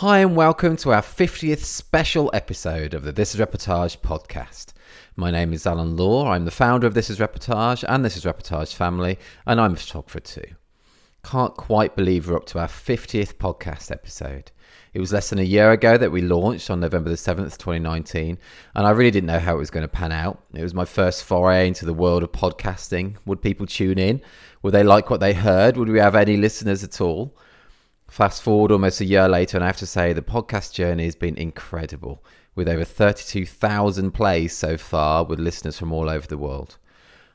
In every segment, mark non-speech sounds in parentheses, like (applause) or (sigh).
Hi, and welcome to our 50th special episode of the This is Reportage podcast. My name is Alan Law. I'm the founder of This is Reportage and This is Reportage family, and I'm a photographer too. Can't quite believe we're up to our 50th podcast episode. It was less than a year ago that we launched on November the 7th, 2019, and I really didn't know how it was going to pan out. It was my first foray into the world of podcasting. Would people tune in? Would they like what they heard? Would we have any listeners at all? Fast forward almost a year later, and I have to say the podcast journey has been incredible, with over 32,000 plays so far with listeners from all over the world.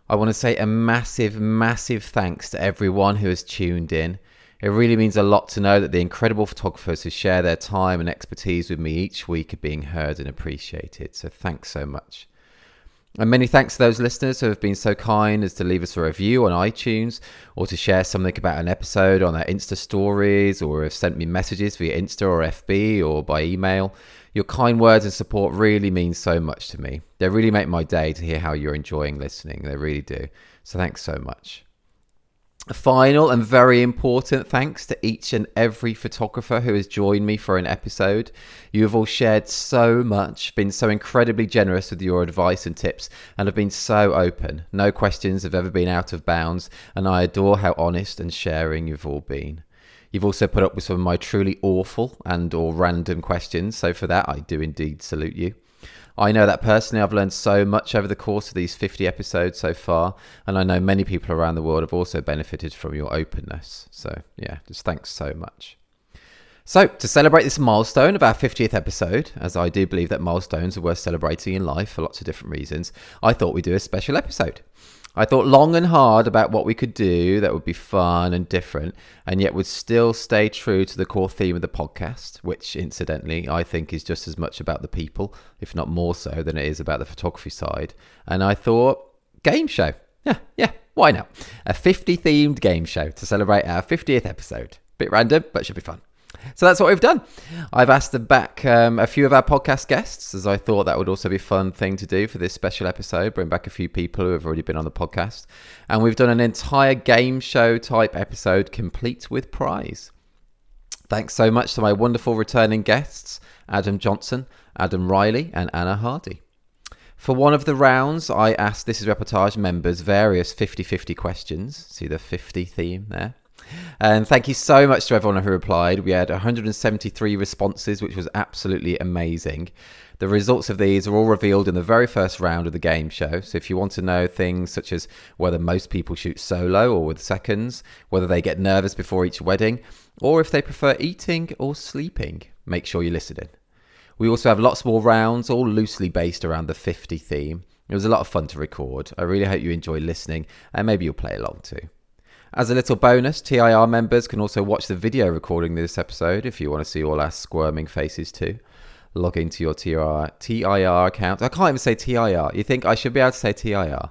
I want to say a massive, massive thanks to everyone who has tuned in. It really means a lot to know that the incredible photographers who share their time and expertise with me each week are being heard and appreciated. So thanks so much. And many thanks to those listeners who have been so kind as to leave us a review on iTunes or to share something about an episode on their Insta stories or have sent me messages via Insta or FB or by email. Your kind words and support really mean so much to me. They really make my day to hear how you're enjoying listening. They really do. So thanks so much. A final and very important thanks to each and every photographer who has joined me for an episode. You have all shared so much, been so incredibly generous with your advice and tips, and have been so open. No questions have ever been out of bounds, and I adore how honest and sharing you've all been. You've also put up with some of my truly awful and or random questions, so for that I do indeed salute you. I know that personally, I've learned so much over the course of these 50 episodes so far, and I know many people around the world have also benefited from your openness. So, yeah, just thanks so much. So, to celebrate this milestone of our 50th episode, as I do believe that milestones are worth celebrating in life for lots of different reasons, I thought we'd do a special episode. I thought long and hard about what we could do that would be fun and different, and yet would still stay true to the core theme of the podcast, which, incidentally, I think is just as much about the people, if not more so, than it is about the photography side. And I thought, game show. Yeah, yeah, why not? A 50 themed game show to celebrate our 50th episode. Bit random, but should be fun. So that's what we've done. I've asked back um, a few of our podcast guests, as I thought that would also be a fun thing to do for this special episode. Bring back a few people who have already been on the podcast. And we've done an entire game show type episode complete with prize. Thanks so much to my wonderful returning guests, Adam Johnson, Adam Riley, and Anna Hardy. For one of the rounds, I asked This is Reportage members various 50 50 questions. See the 50 theme there? And thank you so much to everyone who replied. We had 173 responses, which was absolutely amazing. The results of these are all revealed in the very first round of the game show. So if you want to know things such as whether most people shoot solo or with seconds, whether they get nervous before each wedding, or if they prefer eating or sleeping, make sure you listen in. We also have lots more rounds, all loosely based around the 50 theme. It was a lot of fun to record. I really hope you enjoy listening, and maybe you'll play along too. As a little bonus, TIR members can also watch the video recording of this episode if you want to see all our squirming faces too. Log into your TIR, TIR account. I can't even say TIR. You think I should be able to say TIR?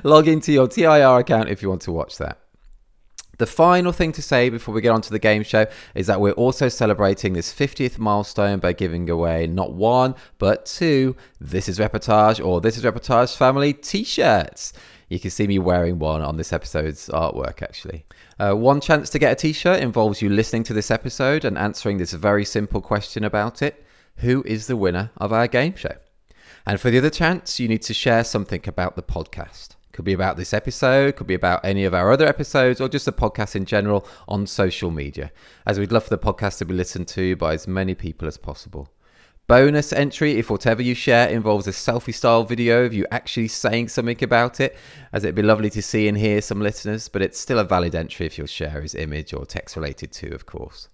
(laughs) Log into your TIR account if you want to watch that. The final thing to say before we get on to the game show is that we're also celebrating this 50th milestone by giving away not one, but two This is Reportage or This is Reportage family t shirts. You can see me wearing one on this episode's artwork, actually. Uh, one chance to get a t shirt involves you listening to this episode and answering this very simple question about it Who is the winner of our game show? And for the other chance, you need to share something about the podcast. Could be about this episode, could be about any of our other episodes, or just the podcast in general on social media, as we'd love for the podcast to be listened to by as many people as possible. Bonus entry if whatever you share involves a selfie style video of you actually saying something about it, as it'd be lovely to see and hear some listeners, but it's still a valid entry if your share is image or text related too, of course.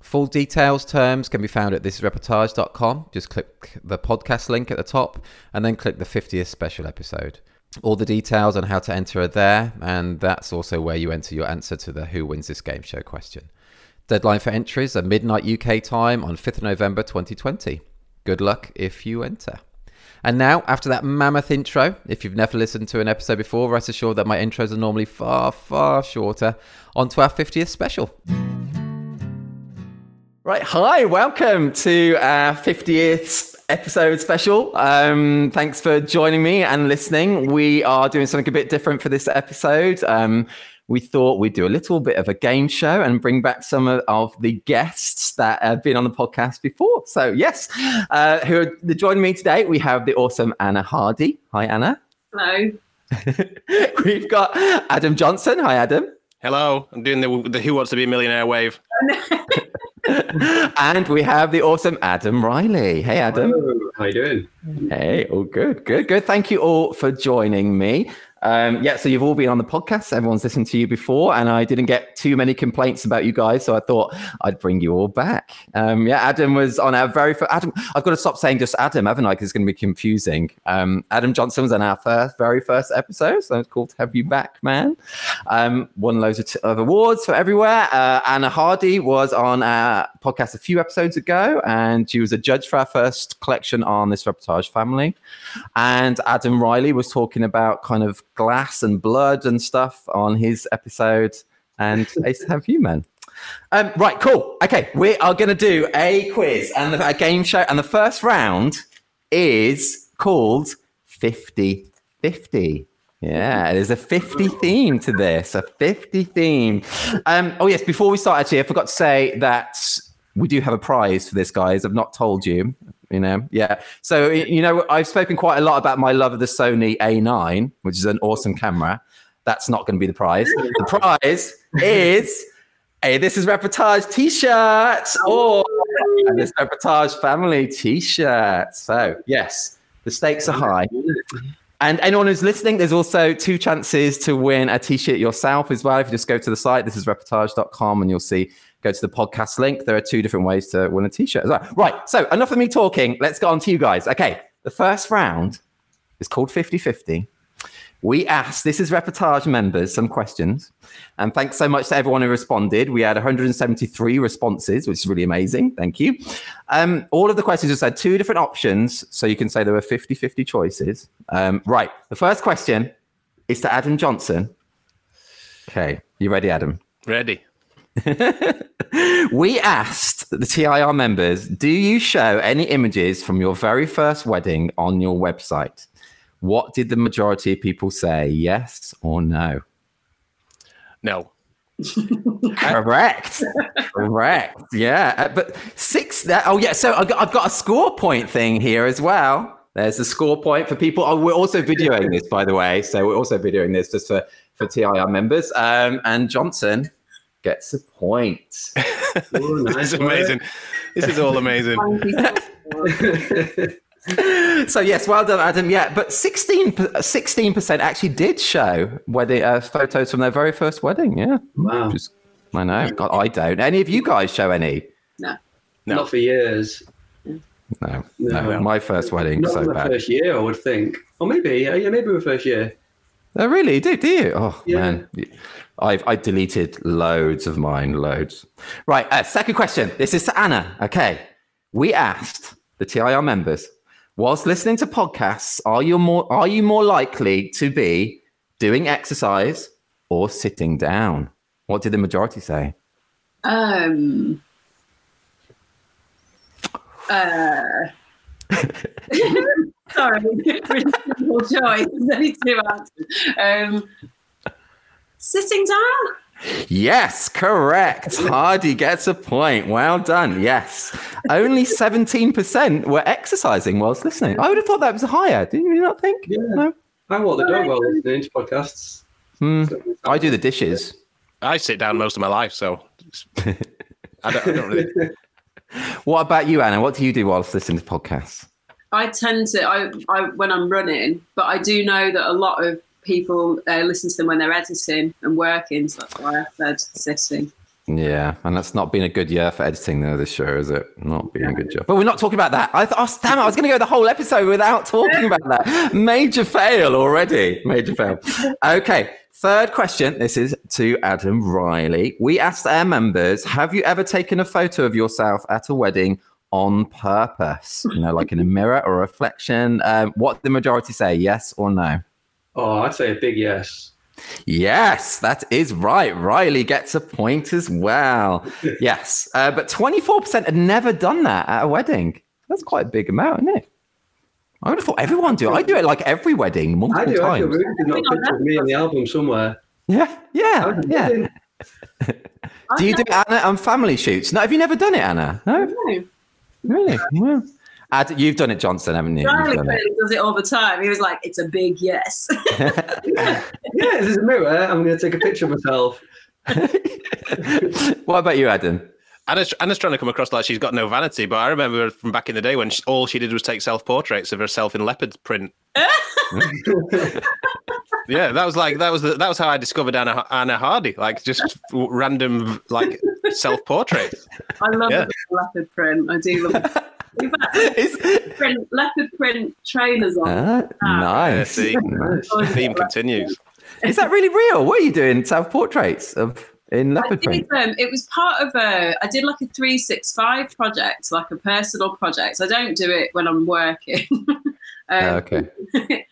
Full details, terms can be found at thisisreportage.com. Just click the podcast link at the top and then click the 50th special episode. All the details on how to enter are there, and that's also where you enter your answer to the Who Wins This Game Show question. Deadline for entries are midnight UK time on 5th November 2020. Good luck if you enter. And now, after that mammoth intro, if you've never listened to an episode before, rest assured that my intros are normally far, far shorter. On to our 50th special. Right, hi, welcome to our 50th episode special. Um, thanks for joining me and listening. We are doing something a bit different for this episode. Um, we thought we'd do a little bit of a game show and bring back some of, of the guests that have been on the podcast before. So, yes, uh, who are joining me today? We have the awesome Anna Hardy. Hi, Anna. Hello. (laughs) We've got Adam Johnson. Hi, Adam. Hello, I'm doing the, the Who Wants to Be a Millionaire wave. (laughs) and we have the awesome Adam Riley. Hey, Adam. Hello. How are you doing? Hey, all good, good, good. Thank you all for joining me. Um, yeah, so you've all been on the podcast. Everyone's listened to you before, and I didn't get too many complaints about you guys, so I thought I'd bring you all back. Um, yeah, Adam was on our very first. Adam, I've got to stop saying just Adam, haven't I? Because it's going to be confusing. Um, Adam Johnson was on our first, very first episode, so it's cool to have you back, man. Um, won loads of, t- of awards for everywhere. Uh, Anna Hardy was on our podcast a few episodes ago, and she was a judge for our first collection on this reportage family. And Adam Riley was talking about kind of glass and blood and stuff on his episode. And (laughs) nice to have you, man. Um, right, cool. Okay, we are going to do a quiz and a game show. And the first round is called 50 50. Yeah, there's a 50 theme to this, a 50 theme. Um, oh, yes, before we start, actually, I forgot to say that we do have a prize for this, guys. I've not told you, you know. Yeah. So, you know, I've spoken quite a lot about my love of the Sony A9, which is an awesome camera. That's not going to be the prize. The prize is a This is Reportage t shirt or This Reportage family t shirt. So, yes, the stakes are high. And anyone who's listening, there's also two chances to win a t-shirt yourself as well. If you just go to the site, this is reportage.com, and you'll see, go to the podcast link. There are two different ways to win a t-shirt as well. Right. So enough of me talking. Let's get on to you guys. Okay. The first round is called 50-50. We asked, this is Reportage members, some questions. And thanks so much to everyone who responded. We had 173 responses, which is really amazing. Thank you. Um, all of the questions just had two different options. So you can say there were 50 50 choices. Um, right. The first question is to Adam Johnson. Okay. You ready, Adam? Ready. (laughs) we asked the TIR members, do you show any images from your very first wedding on your website? What did the majority of people say? Yes or no? No. (laughs) Correct. Correct. Yeah. Uh, but six. That, oh, yeah. So I've got, I've got a score point thing here as well. There's a score point for people. Oh, we're also videoing this, by the way. So we're also videoing this just for, for TIR members. Um, and Johnson gets a point. (laughs) Ooh, This nice is amazing. This is all amazing. (laughs) so yes, well done, Adam. Yeah, but 16 percent actually did show wedding uh, photos from their very first wedding. Yeah, Wow. Just, I know. God, I don't. Any of you guys show any? No. Not for years. No, no. No. My first wedding, Not so my bad. first year, I would think. Or maybe, yeah, yeah maybe my first year. Oh, really? Do do you? Oh Yeah. man, I've I deleted loads of mine, loads. Right. Uh, second question. This is to Anna. Okay, we asked the TIR members, whilst listening to podcasts, are you more are you more likely to be doing exercise or sitting down? What did the majority say? um. (laughs) Uh. (laughs) Sorry, (laughs) really simple choice. There's only two answers. Um, sitting down. Yes, correct. Hardy gets a point. Well done. Yes. Only 17% were exercising whilst listening. I would have thought that was higher. Did you not think? Yeah. No. I walk the dog while listening to podcasts. Hmm. So- I do the dishes. I sit down most of my life, so I don't, I don't really. (laughs) What about you, Anna? What do you do whilst listening to podcasts? I tend to I, I when I'm running, but I do know that a lot of people uh, listen to them when they're editing and working. So that's why I said sitting. Yeah, and that's not been a good year for editing though this show, is it? Not being a good job. But we're not talking about that. I thought, oh, damn it, I was going to go the whole episode without talking about that. Major fail already. Major fail. Okay, third question. This is to Adam Riley. We asked our members, have you ever taken a photo of yourself at a wedding on purpose? You know, like in a mirror or a reflection. Um, what the majority say? Yes or no? Oh, I'd say a big yes. Yes, that is right. Riley gets a point as well. (laughs) yes, uh, but 24% had never done that at a wedding. That's quite a big amount, isn't it? I would have thought everyone do. I do it like every wedding, I multiple do. I do. times. Rudy did not Hang on, picture of me on the album somewhere. Yeah, yeah, yeah. Do you do Anna on family shoots? No, have you never done it, Anna? No, No. really. Well, Ad, you've done it, Johnson, haven't you? You've Riley it. does it all the time. He was like, "It's a big yes." (laughs) Yeah, there's a mirror. I'm going to take a picture of myself. (laughs) what about you, Adam? Anna's, Anna's trying to come across like she's got no vanity, but I remember from back in the day when she, all she did was take self portraits of herself in leopard print. (laughs) yeah, that was like that was the, that was how I discovered Anna Anna Hardy, like just random like self portraits. I love Yeah. a bit of leopard print. I do love. it. We've (laughs) had print, leopard print trainers on. Ah, nice. see. Nice. (laughs) The theme continues. Is that really real? What are you doing? Self portraits of in leopard did, print? um, it was part of a. I did like a three six five project, like a personal project. I don't do it when I'm working. (laughs) um, Oh, okay. (laughs)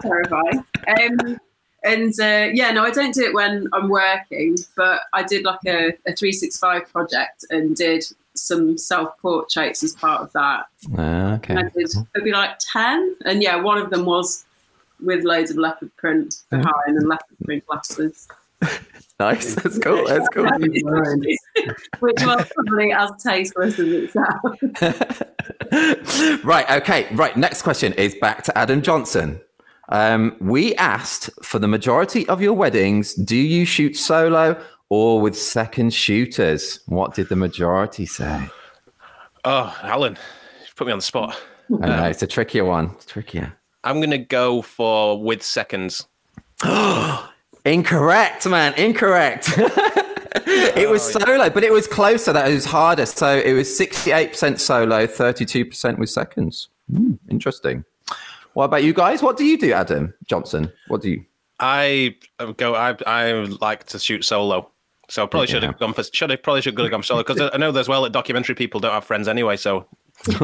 terrifying. Um, and uh, yeah, no, I don't do it when I'm working, but I did like a, a 365 project and did some self portraits as part of that. Ah, okay. And I did maybe like 10. And yeah, one of them was with loads of leopard print behind and leopard print glasses, (laughs) Nice. That's cool. That's cool. (laughs) which was probably as tasteless as it sounds. (laughs) right. Okay. Right. Next question is back to Adam Johnson. Um, we asked for the majority of your weddings, do you shoot solo or with second shooters? What did the majority say? Oh, Alan, you put me on the spot. I know it's a trickier one. It's trickier. I'm gonna go for with seconds. (gasps) Incorrect, man. Incorrect. (laughs) it was solo, but it was closer. That was harder. So it was 68% solo, 32% with seconds. Hmm, interesting. What about you guys? What do you do, Adam Johnson? What do you? I go. I I like to shoot solo. So I probably should have gone for. Should have probably should have gone solo because I know there's well that documentary people don't have friends anyway. So (laughs)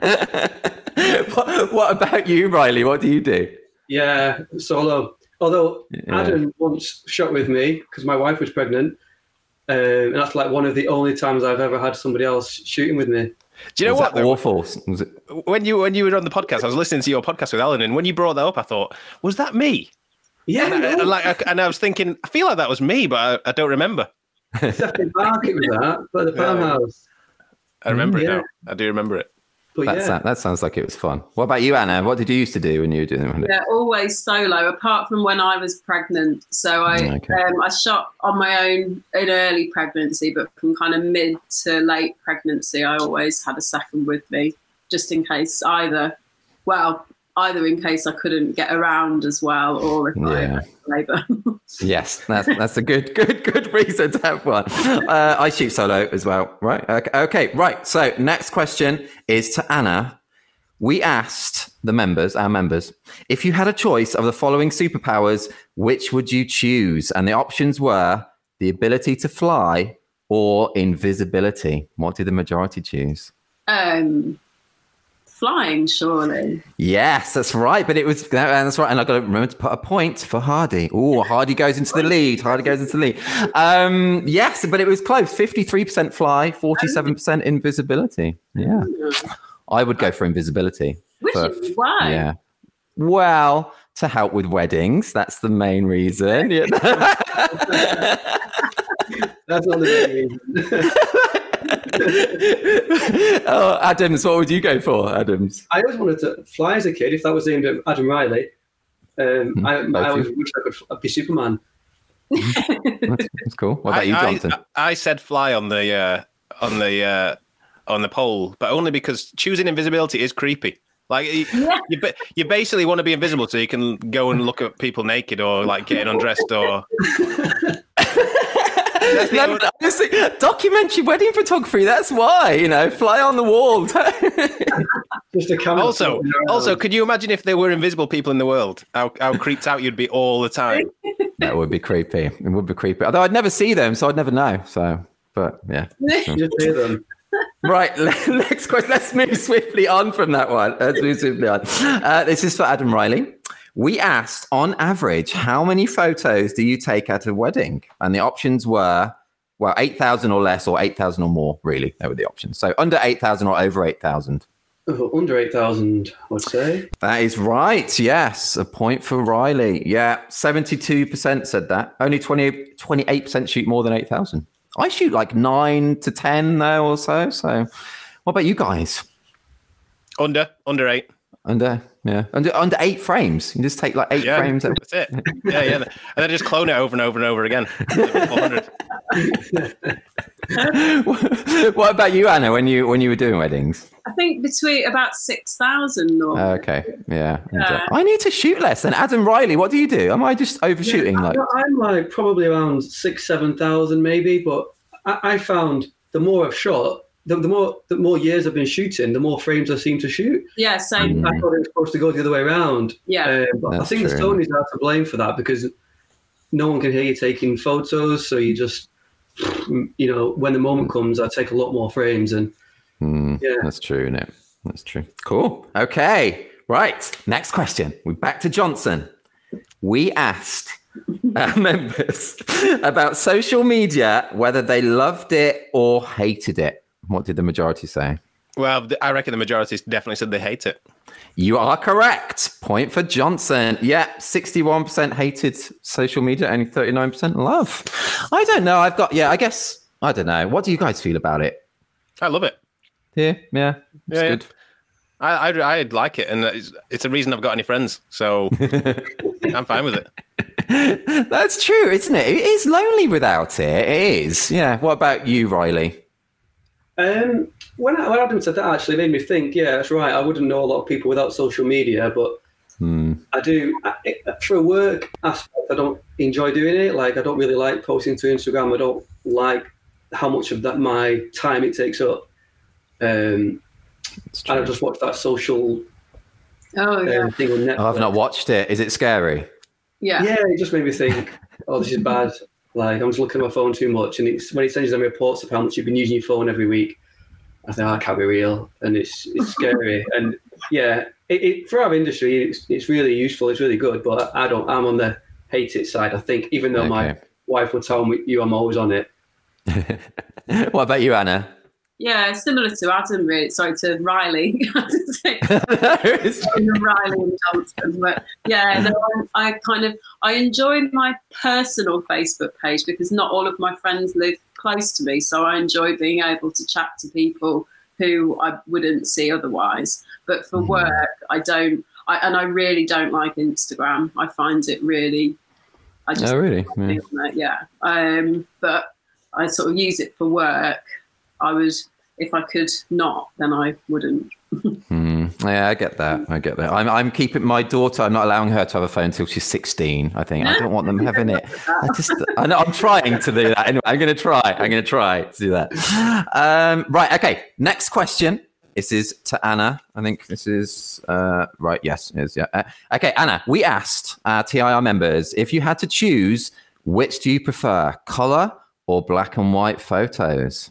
(laughs) what, what about you, Riley? What do you do? Yeah, solo. Although Yeah. Adam once shot with me because my wife was pregnant, um, and that's like one of the only times I've ever had somebody else shooting with me. do you know was what? that though? awful? Was it, When you when you were on the podcast, I was listening to your podcast with Alan, and when you brought that up, I thought, was that me? Yeah, And, I, no, like, I- and I was thinking, I feel like that was me, but I, I don't remember. Stephanie Bark, it was that, but the (laughs) farmhouse. I remember Yeah. it now. I do remember it. But that, yeah, sound- that sounds like it was fun. What about you, Anna? What did you used to do when you were doing it? Yeah, always solo, apart from when I was pregnant. So I Okay. um, I shot on my own in early pregnancy, but from kind of mid to late pregnancy, I always had a second with me, just in case either, well, either in case I couldn't get around as well, or if I Yeah. had labour. (laughs) Yes, that's that's a good good good reason to have one. Uh, I shoot solo as well, right? Okay, okay, right. So next question is to Anna. We asked the members, our members, if you had a choice of the following superpowers, which would you choose? And the options were the ability to fly or invisibility. What did the majority choose? um, flying, surely. Yes, that's right. But it was that's right, and I got to remember to put a point for Hardy. Oh, Hardy goes into the lead. Hardy goes into the lead. Um, yes, but it was close. Fifty-three percent fly, forty-seven percent invisibility. Yeah, I would go for invisibility. Which For- is why. Yeah. Well, to help with weddings, that's the main reason. (laughs) (laughs) That's not the main reason. (laughs) oh, Adams, what would you go for, Adams? I always wanted to fly as a kid. If that was aimed at Adam Riley, um, I, both I always wish I could be Superman. That's, that's cool. What about you, I, Johnson? I, I said fly on the uh, on the uh, on the poll, but only because choosing invisibility is creepy. Like (laughs) you, you, you basically want to be invisible so you can go and look at people naked or like getting undressed or. (laughs) That's the No, only- honestly, documentary wedding photography. That's why you know, fly on the wall. (laughs) Just a camera. Also, also, could you imagine if there were invisible people in the world? How, how creeped out you'd be all the time. (laughs) that would be creepy. It would be creepy. Although I'd never see them, so I'd never know. So, but yeah. (laughs) You just hear them. Right. Next question. Let's move swiftly on from that one. Let's move swiftly on. Uh, this is for Adam Riley. We asked, on average, how many photos do you take at a wedding? And the options were, well, 8,000 or less or 8,000 or more, really. They were the options. So under 8,000 or over 8,000. Oh, under 8,000, I would say. That is right. Yes, a point for Riley. Yeah, 72% said that. Only 20, 28% shoot more than 8,000. I shoot like 9 to 10 though or so. So what about you guys? Under, under eight. Under, yeah, under under eight frames. You just take like eight Yeah, frames. that's it. (laughs) Yeah, yeah. And then just clone it over and over and over again. (laughs) what about you, Anna? When you when you were doing weddings? I think between about six thousand or Okay, yeah. Uh, Yeah. I need to shoot less. Then Adam Riley, what do you do? Am I just overshooting? Like, I'm like probably around six, 7,000 maybe, but I, I found the more I've shot, the, the more the more years I've been shooting, the more frames I seem to shoot. yeah, same. Mm. I thought it was supposed to go the other way around. Yeah, Uh, but I That's think the true. Sony's are to blame for that because no one can hear you taking photos. So you just, you know, when the moment comes, I take a lot more frames. And Hmm, Yeah. that's true, isn't it? That's true. Cool. Okay. Right. Next question. We're back to Johnson. We asked our (laughs) members about social media, whether they loved it or hated it. What did the majority say? Well, I reckon the majority definitely said they hate it. You are correct. Point for Johnson. Yeah, 61% hated social media, only 39% love. I don't know. I've got, yeah, I guess, I don't know. What do you guys feel about it? I love it. Yeah, yeah. It's Yeah, yeah. I, I, I'd like it, and it's, it's a reason I've got any friends, so (laughs) I'm fine with it. That's true, isn't it? It is lonely without it. It is. Yeah. What about you, Riley? Um, when, I, when Adam said that, actually made me think. Yeah, that's right. I wouldn't know a lot of people without social media, but Hmm. I do. I, for a work aspect, I don't enjoy doing it. Like I don't really like posting to Instagram. I don't like how much of that my time it takes up. Um, and I just watched that social oh yeah, um, thing on Netflix. Oh, I've not watched it. Is it scary? yeah. Yeah, it just made me think, oh, this is (laughs) bad. Like, I'm just looking at my phone too much. And it's when it sends them reports of how much you've been using your phone every week, I think, oh, that can't be real. And it's it's scary. (laughs) and yeah, it, it, for our industry, it's, it's really useful. It's really good. But I don't, I'm on the hate it side, I think, even though my wife would tell me, you, I'm always on it. (laughs) what about you, Anna? Yeah, similar to Adam, really. Sorry to Riley. (laughs) I had (laughs) to say It's- Riley and Johnson, but yeah, no, I, I kind of I enjoy my personal Facebook page because not all of my friends live close to me, so I enjoy being able to chat to people who I wouldn't see otherwise. But for Mhm. work, I don't. I, and I really don't like Instagram. I find it really. I just oh, really? Yeah. yeah. Um, but I sort of use it for work. I would, if I could not, then I wouldn't. Hmm. Yeah, I get that. I get that. I'm, I'm keeping my daughter. I'm not allowing her to have a phone until she's 16. I think I don't want them (laughs) having it. I just, I know, I'm trying to do that. Anyway, I'm going to try. I'm going to try to do that. Um, right. Okay. Next question. This is to Anna. I think this is uh, right. Yes, it is. Yeah. Uh, okay, Anna. We asked our TIR members if you had to choose, which do you prefer, color or black and white photos?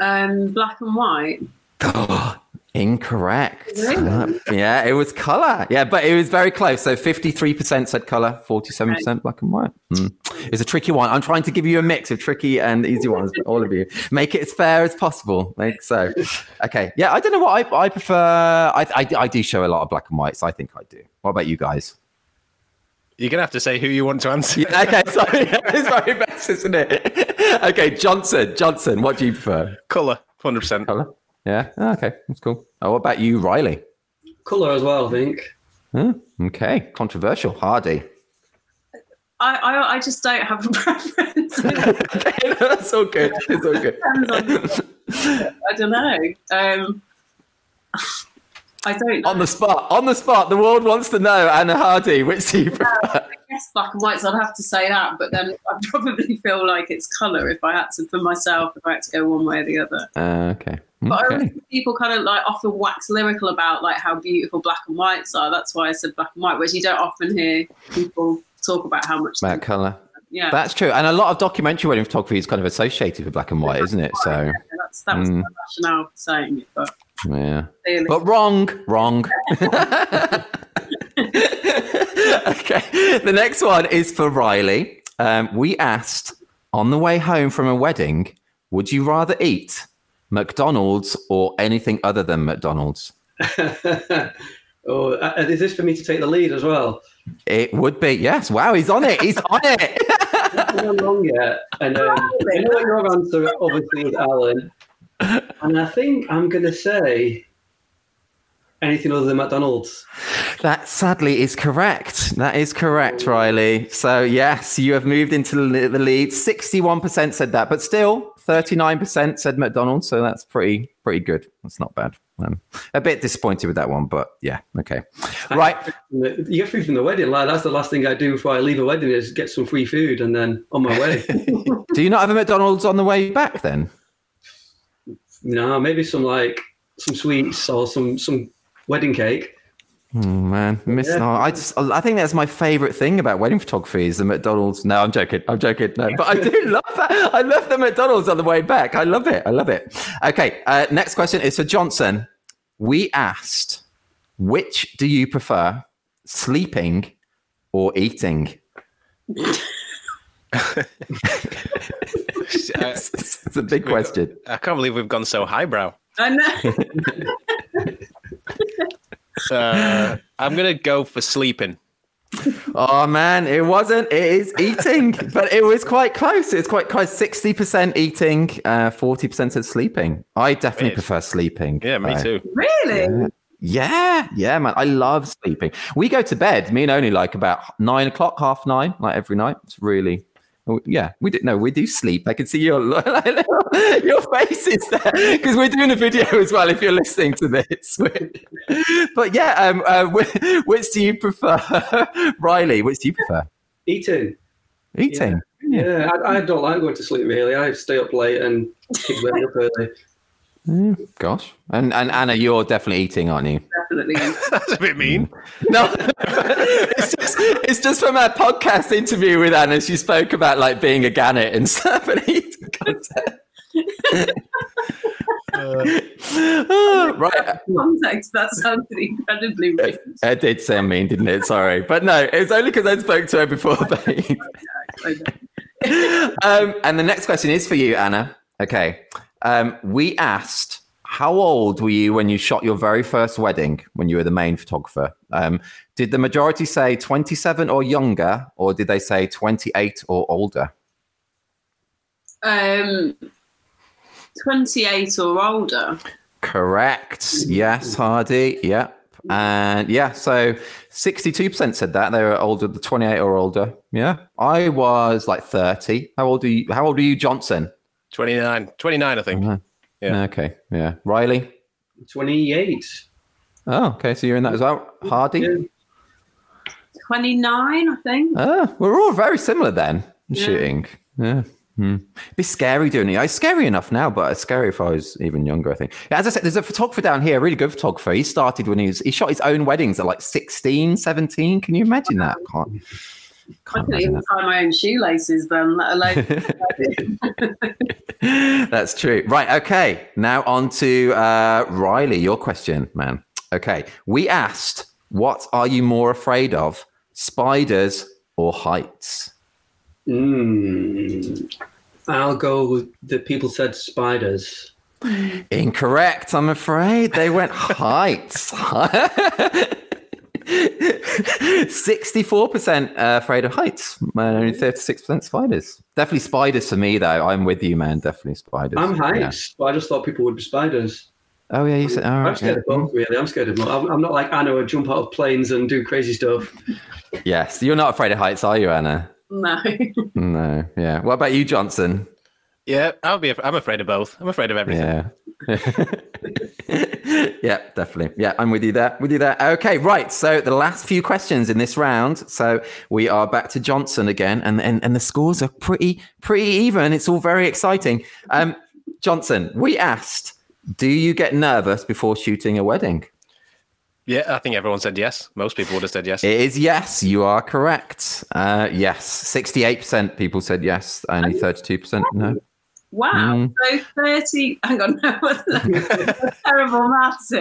Um, black and white. (gasps) Incorrect. Really? Yeah, it was color. Yeah, but it was very close. So 53% said color, 47% black and white. Mm. It's a tricky one. I'm trying to give you a mix of tricky and easy ones, all of you. Make it as fair as possible. Like so. Okay. Yeah, I don't know what I, I prefer. I, I, I do show a lot of black and whites. I think I do. What about you guys? You're gonna have to say who you want to answer. Yeah, okay, (laughs) sorry. it's very best, isn't it? okay, Johnson. Johnson, what do you prefer? Color, hundred percent. Color? Yeah. Oh, okay, that's cool. Oh, what about you, Riley? Colour as well, I think. Huh? Okay, controversial. Hardy. I, I, I just don't have a (laughs) preference. (laughs) okay, that's all good. It's all good. Depends on- I don't know. Um, I don't know. on the spot, on the spot. The world wants to know, Anna Hardy, which do you prefer? I guess black and white, so I'd have to say that. But then (laughs) I probably feel like it's colour if I had to, for myself, if I had to go one way or the other. Uh, okay. But Okay. always think people kind of like often wax lyrical about like how beautiful black and whites are. That's why I said black and white, whereas you don't often hear people talk about how much. That colour. yeah, That's true. And a lot of documentary wedding photography is kind of associated with black and white, isn't it? So, that's that was Mm. my rationale for saying it. But yeah. clearly, But wrong, wrong. (laughs) okay. The next one is for Riley. Um, we asked on the way home from a wedding, would you rather eat McDonald's or anything other than McDonald's? (laughs) oh, uh, is this for me to take the lead as well? It would be, yes. Wow, he's on it. He's on it. (laughs) Not long yet. And um, I know your answer obviously was Alan. And I think I'm going to say anything other than McDonald's. That sadly is correct. That is correct, Riley. So, yes, you have moved into the the lead. 61% said that, but still 39% said McDonald's. So that's pretty, pretty good. That's not bad. I'm a bit disappointed with that one, but yeah, okay. Right. You get food from the wedding. Like that's the last thing I do before I leave a wedding is get some free food and then on my way. (laughs) Do you not have a McDonald's on the way back then? No, maybe some like some sweets or some some wedding cake. Oh man, miss. Yeah. I just, I think that's my favorite thing about wedding photography is the McDonald's. No, I'm joking. I'm joking. No, but I do (laughs) love that. I love the McDonald's on the way back. I love it. I love it. Okay. Uh, next question is for Johnson. We asked, which do you prefer, sleeping or eating? (laughs) (laughs) (laughs) It's a big question. I can't believe we've gone so highbrow. I know. (laughs) (laughs) Uh, I'm gonna go for sleeping. Oh man, it wasn't. It is eating, but it was quite close. It's quite close. Sixty percent eating, uh, forty percent said sleeping. I definitely Yes. prefer sleeping. Yeah, me Uh, too. really? Yeah, yeah, man. I love sleeping. We go to bed, me and only like about nine o'clock, half nine, like every night. It's really, yeah, we do. No, we do sleep. I can see your (laughs) your face is there because we're doing a video as well. If you're listening to this, (laughs) but yeah, um, uh, (laughs) which, which do you prefer, Riley? Which do you prefer? Eating. Eating. Yeah, I, I don't like going to sleep really. I stay up late and wake up early. Mm, gosh, and and Anna, you're definitely eating, aren't you? Definitely. (laughs) That's a bit mean. (laughs) No, it's just it's just from our podcast interview with Anna. She spoke about like being a gannet and (laughs) stuff, and eating content. Oh, right, Context, that sounded incredibly rude. it did sound mean, didn't it? Sorry, but no, it was only because I spoke to her before. Babe. I know. um, and the next question is for you, Anna. Okay, um, we asked. How old were you when you shot your very first wedding when you were the main photographer? Um, did the majority say 27 or younger, or did they say 28 or older? Um, 28 or older. Correct. Yes, Hardy. Yep. And yeah, so 62% said that they were older, the 28 or older. Yeah. I was like 30. How old are you? How old are you, Johnson? 29, 29, I think. Mhm. Yeah. Okay. Yeah. Riley? 28. Oh, okay. So you're in that as well. Hardy? 29, I think. Oh, we're all very similar then Yeah. shooting. Yeah. Hmm. It'd be scary doing it. It's scary enough now, but it's scary if I was even younger, I think. Yeah, as I said, there's a photographer down here, a really good photographer. He started when he was, he shot his own weddings at like 16, 17. Can you imagine that? Can't, I can't couldn't imagine even tie my own shoelaces then, let alone. (laughs) (laughs) That's true. Right. Okay. Now on to uh, Riley, your question, man. Okay. We asked, what are you more afraid of, spiders or heights? Mm, I'll go with the people said spiders. Incorrect, I'm afraid. They went heights. (laughs) 64% uh, afraid of heights, and only 36% spiders. Definitely spiders for me, though. I'm with you, man. Definitely spiders. I'm Yeah. heights, but I just thought people would be spiders. Oh, yeah, you said, all I'm right. scared yeah. of both, really. I'm scared of both. I'm, I'm not like Anna would jump out of planes and do crazy stuff. Yes, you're not afraid of heights, are you, Anna? no. No, yeah. What about you, Johnson? Yeah, I'll be. af- I'm afraid of both. I'm afraid of everything. Yeah. (laughs) yeah, definitely. Yeah, I'm with you there. With you there. Okay, right. So the last few questions in this round. So we are back to Johnson again, and and, and the scores are pretty pretty even. It's all very exciting. Um, Johnson, we asked, do you get nervous before shooting a wedding? Yeah, I think everyone said yes. Most people would have said yes. It is yes. You are correct. Uh, yes, sixty-eight percent people said yes. Only thirty-two percent no. Wow. Mm. So 30. Hang on. (laughs) No, terrible maths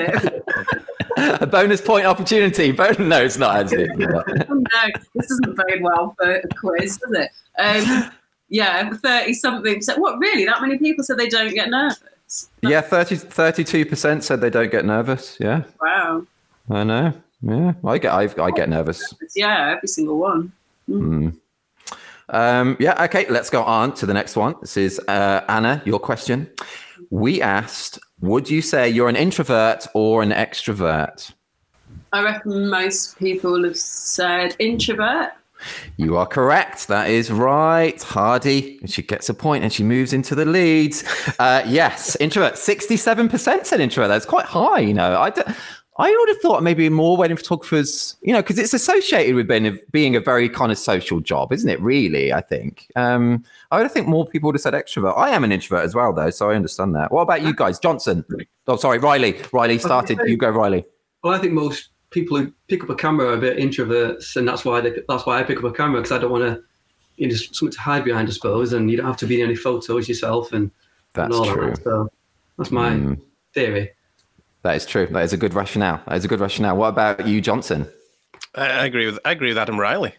a bonus point opportunity. Bon- no, it's not actually. (laughs) No, this doesn't bode well for a quiz, does it? Um, yeah, 30 something. So, what, really? That many people said they don't get nervous? Yeah, 30, 32% said they don't get nervous. Yeah, Wow. I know. Yeah, I get I, I get nervous. Yeah, every single one. Mm. Um, yeah, okay, let's go on to the next one. This is uh, Anna, your question. We asked, would you say you're an introvert or an extrovert? I reckon most people have said introvert. You are correct. That is right. Hardy, she gets a point and she moves into the lead. Uh, yes, introvert. 67% said introvert. That's quite high, you know. I, d- I would have thought maybe more wedding photographers, you know, because it's associated with being a, being a very kind of social job, isn't it? Really, I think. Um, I would think more people would have said extrovert. I am an introvert as well, though, so I understand that. What about you guys? Johnson. Oh, sorry, Riley. Riley started. You go, Riley. Well, I think most people who pick up a camera are a bit introverts, and that's why they, that's why I pick up a camera because I don't want to, you know, something to hide behind, I suppose, and you don't have to be in any photos yourself and, That's and all true. that. So that's my Mm. theory. That is true. That is a good rationale. That is a good rationale. What about you, Johnson? I, I agree with I agree with Adam Riley.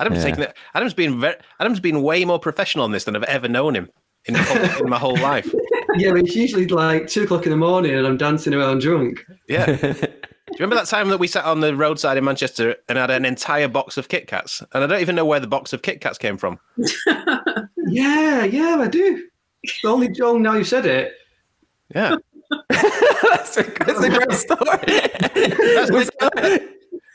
Adam's Yeah. taking it. Adam's been very. Adam's been way more professional on this than I've ever known him in, my whole- in my whole life. (laughs) yeah, but it's usually like two o'clock in the morning, and I'm dancing around drunk. Yeah. (laughs) Do you remember that time that we sat on the roadside in Manchester and had an entire box of Kit Kats? And I don't even know where the box of Kit Kats came from. (laughs) Yeah, yeah, I do. The only John now you said it. Yeah. That's, a, that's (laughs) a great story. That's,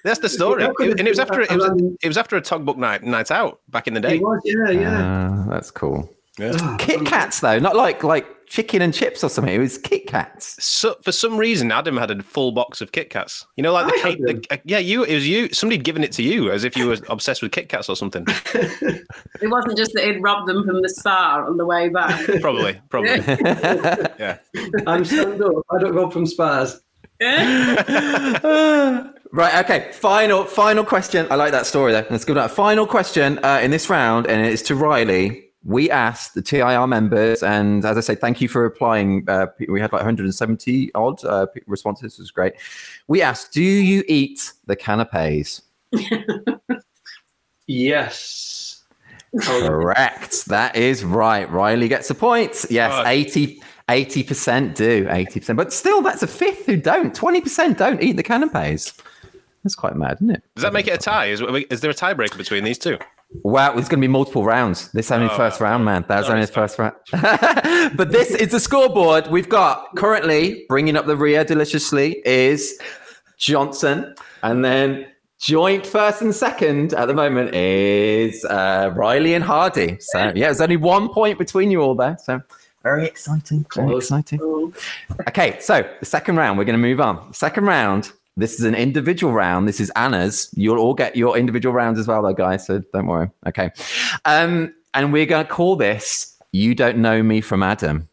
that's the story. How could and it was after it was, Um, it was after a tugbook night night out back in the day. It was, yeah, yeah. Ah, that's cool. Yeah. Ah, Kit Kats though, not like like chicken and chips or something. It was Kit Kats. So for some reason, Adam had a full box of Kit Kats. You know, like the I cake. The, yeah, you. It was you. Somebody'd given it to you as if you were obsessed with Kit Kats or something. (laughs) It wasn't just that he'd robbed them from the spa on the way back. (laughs) Probably. Probably. (laughs) Yeah. I'm stand up. I don't go from spas. right. Okay. Final final question. I like that story though. Let's go to that final question uh, in this round, and it's to Riley. We asked the TIR members, and as I say, thank you for replying. Uh, we had like 170 odd uh, responses. It was great. We asked, "Do you eat the canapes?" (laughs) Yes. Correct. That is right. Riley gets a point. Yes, Oh. 80 percent do. Eighty percent, but still, that's a fifth who don't. Twenty percent don't eat the canapes. That's quite mad, isn't it? Does that make it a tie? Is, is there a tiebreaker between these two? Wow, it's going to be multiple rounds. This is only Oh, first round, man. That was only the first round. (laughs) but this is the scoreboard. We've got currently bringing up the rear deliciously is Johnson, and then joint first and second at the moment is uh, Riley and Hardy. So yeah, there's only one point between you all there. So very exciting. Very exciting. Okay, so the second round, we're going to move on. Second round, this is an individual round. This is Anna's. You'll all get your individual rounds as well, though, guys. So don't worry. Okay. Um, and we're going to call this You Don't Know Me from Adam,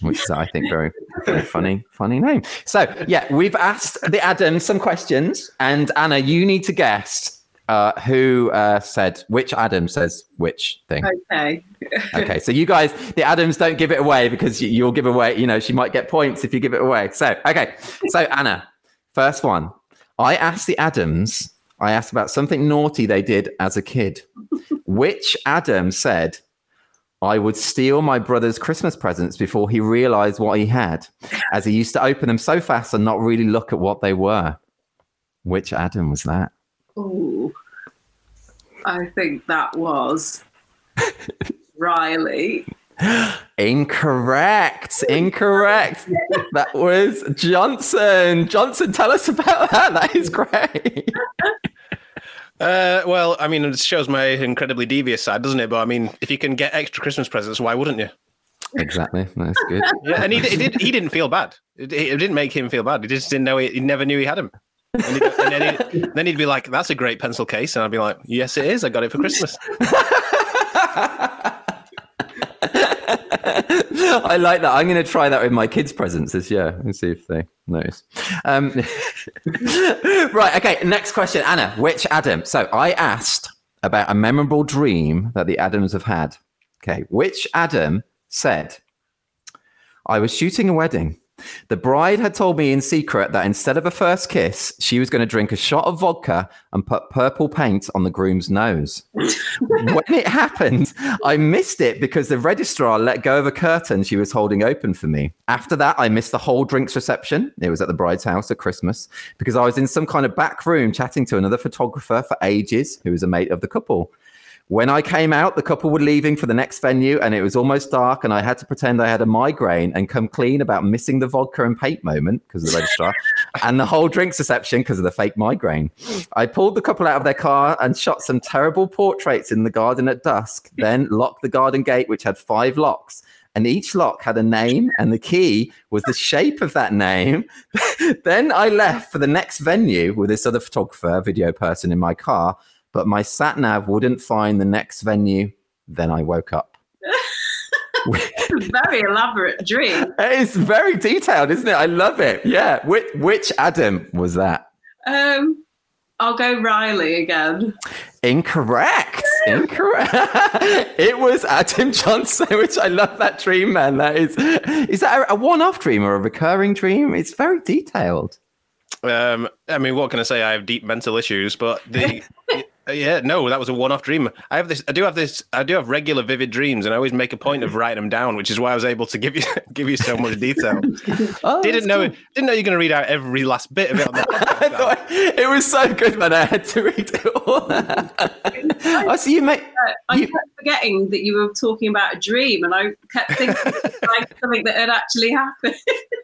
which is, I think, very, very funny, funny name. So, yeah, we've asked the Adams some questions. And Anna, you need to guess uh, who uh, said which Adam says which thing. okay. Okay, so you guys, the Adams don't give it away because you, you'll give away, you know, she might get points if you give it away. So, okay, so Anna, first one. I asked the Adams, I asked about something naughty they did as a kid. Which Adam said, I would steal my brother's Christmas presents before he realized what he had, as he used to open them so fast and not really look at what they were? Which Adam was that? Oh, I think that was (laughs) Riley. Incorrect. Incorrect. that was Johnson. Johnson, tell us about that. That is great. (laughs) Uh, well, I mean, it shows my incredibly devious side, doesn't it? But I mean, if you can get extra Christmas presents, why wouldn't you? Exactly. That's good. Yeah, and he, he did. He didn't feel bad. It, it didn't make him feel bad. He just didn't know. He, he never knew he had him. And, he'd, and then, he'd, (laughs) then he'd be like, "That's a great pencil case," and I'd be like, "Yes, it is. I got it for Christmas." (laughs) (laughs) I like that. I'm going to try that with my kids' presents this year and see if they notice. Um, (laughs) right. Okay. Next question, Anna. Which Adam? So I asked about a memorable dream that the Adams have had. Okay. Which Adam said, I was shooting a wedding The bride had told me in secret that instead of a first kiss, she was going to drink a shot of vodka and put purple paint on the groom's nose. when it happened, I missed it because the registrar let go of a curtain she was holding open for me. After that, I missed the whole drinks reception. It was at the bride's house at Christmas because I was in some kind of back room chatting to another photographer for ages who was a mate of the couple. When I came out, the couple were leaving for the next venue and it was almost dark, and I had to pretend I had a migraine and come clean about missing the vodka and paint moment because of the registrar (laughs) and the whole drinks reception because of the fake migraine. I pulled the couple out of their car and shot some terrible portraits in the garden at dusk, then locked the garden gate, which had five locks. And each lock had a name, and the key was the shape of that name. (laughs) then I left for the next venue with this other photographer, video person in my car, but my sat nav wouldn't find the next venue. Then I woke up. (laughs) Very elaborate dream. It's very detailed, isn't it? I love it. Yeah. Which, which Adam was that? Um, I'll go Riley again. Incorrect. Incorrect. (laughs) it was Adam Johnson, (laughs) which I love that dream, man. That is is that a, a one-off dream or a recurring dream? It's very detailed. Um, I mean, what can I say? I have deep mental issues, but the yeah, no, that was a one-off dream. I have this. I do have this. I do have regular vivid dreams, and I always make a point of writing them down, which is why I was able to give you (laughs) give you so much detail. (laughs) Oh, didn't know cool. didn't know you're going to read out every last bit of it. On the (laughs) I podcast. thought it was so good, man. I had to read it all. oh, so you make Uh, I You- kept forgetting that you were talking about a dream, and I kept thinking like something that had actually happened.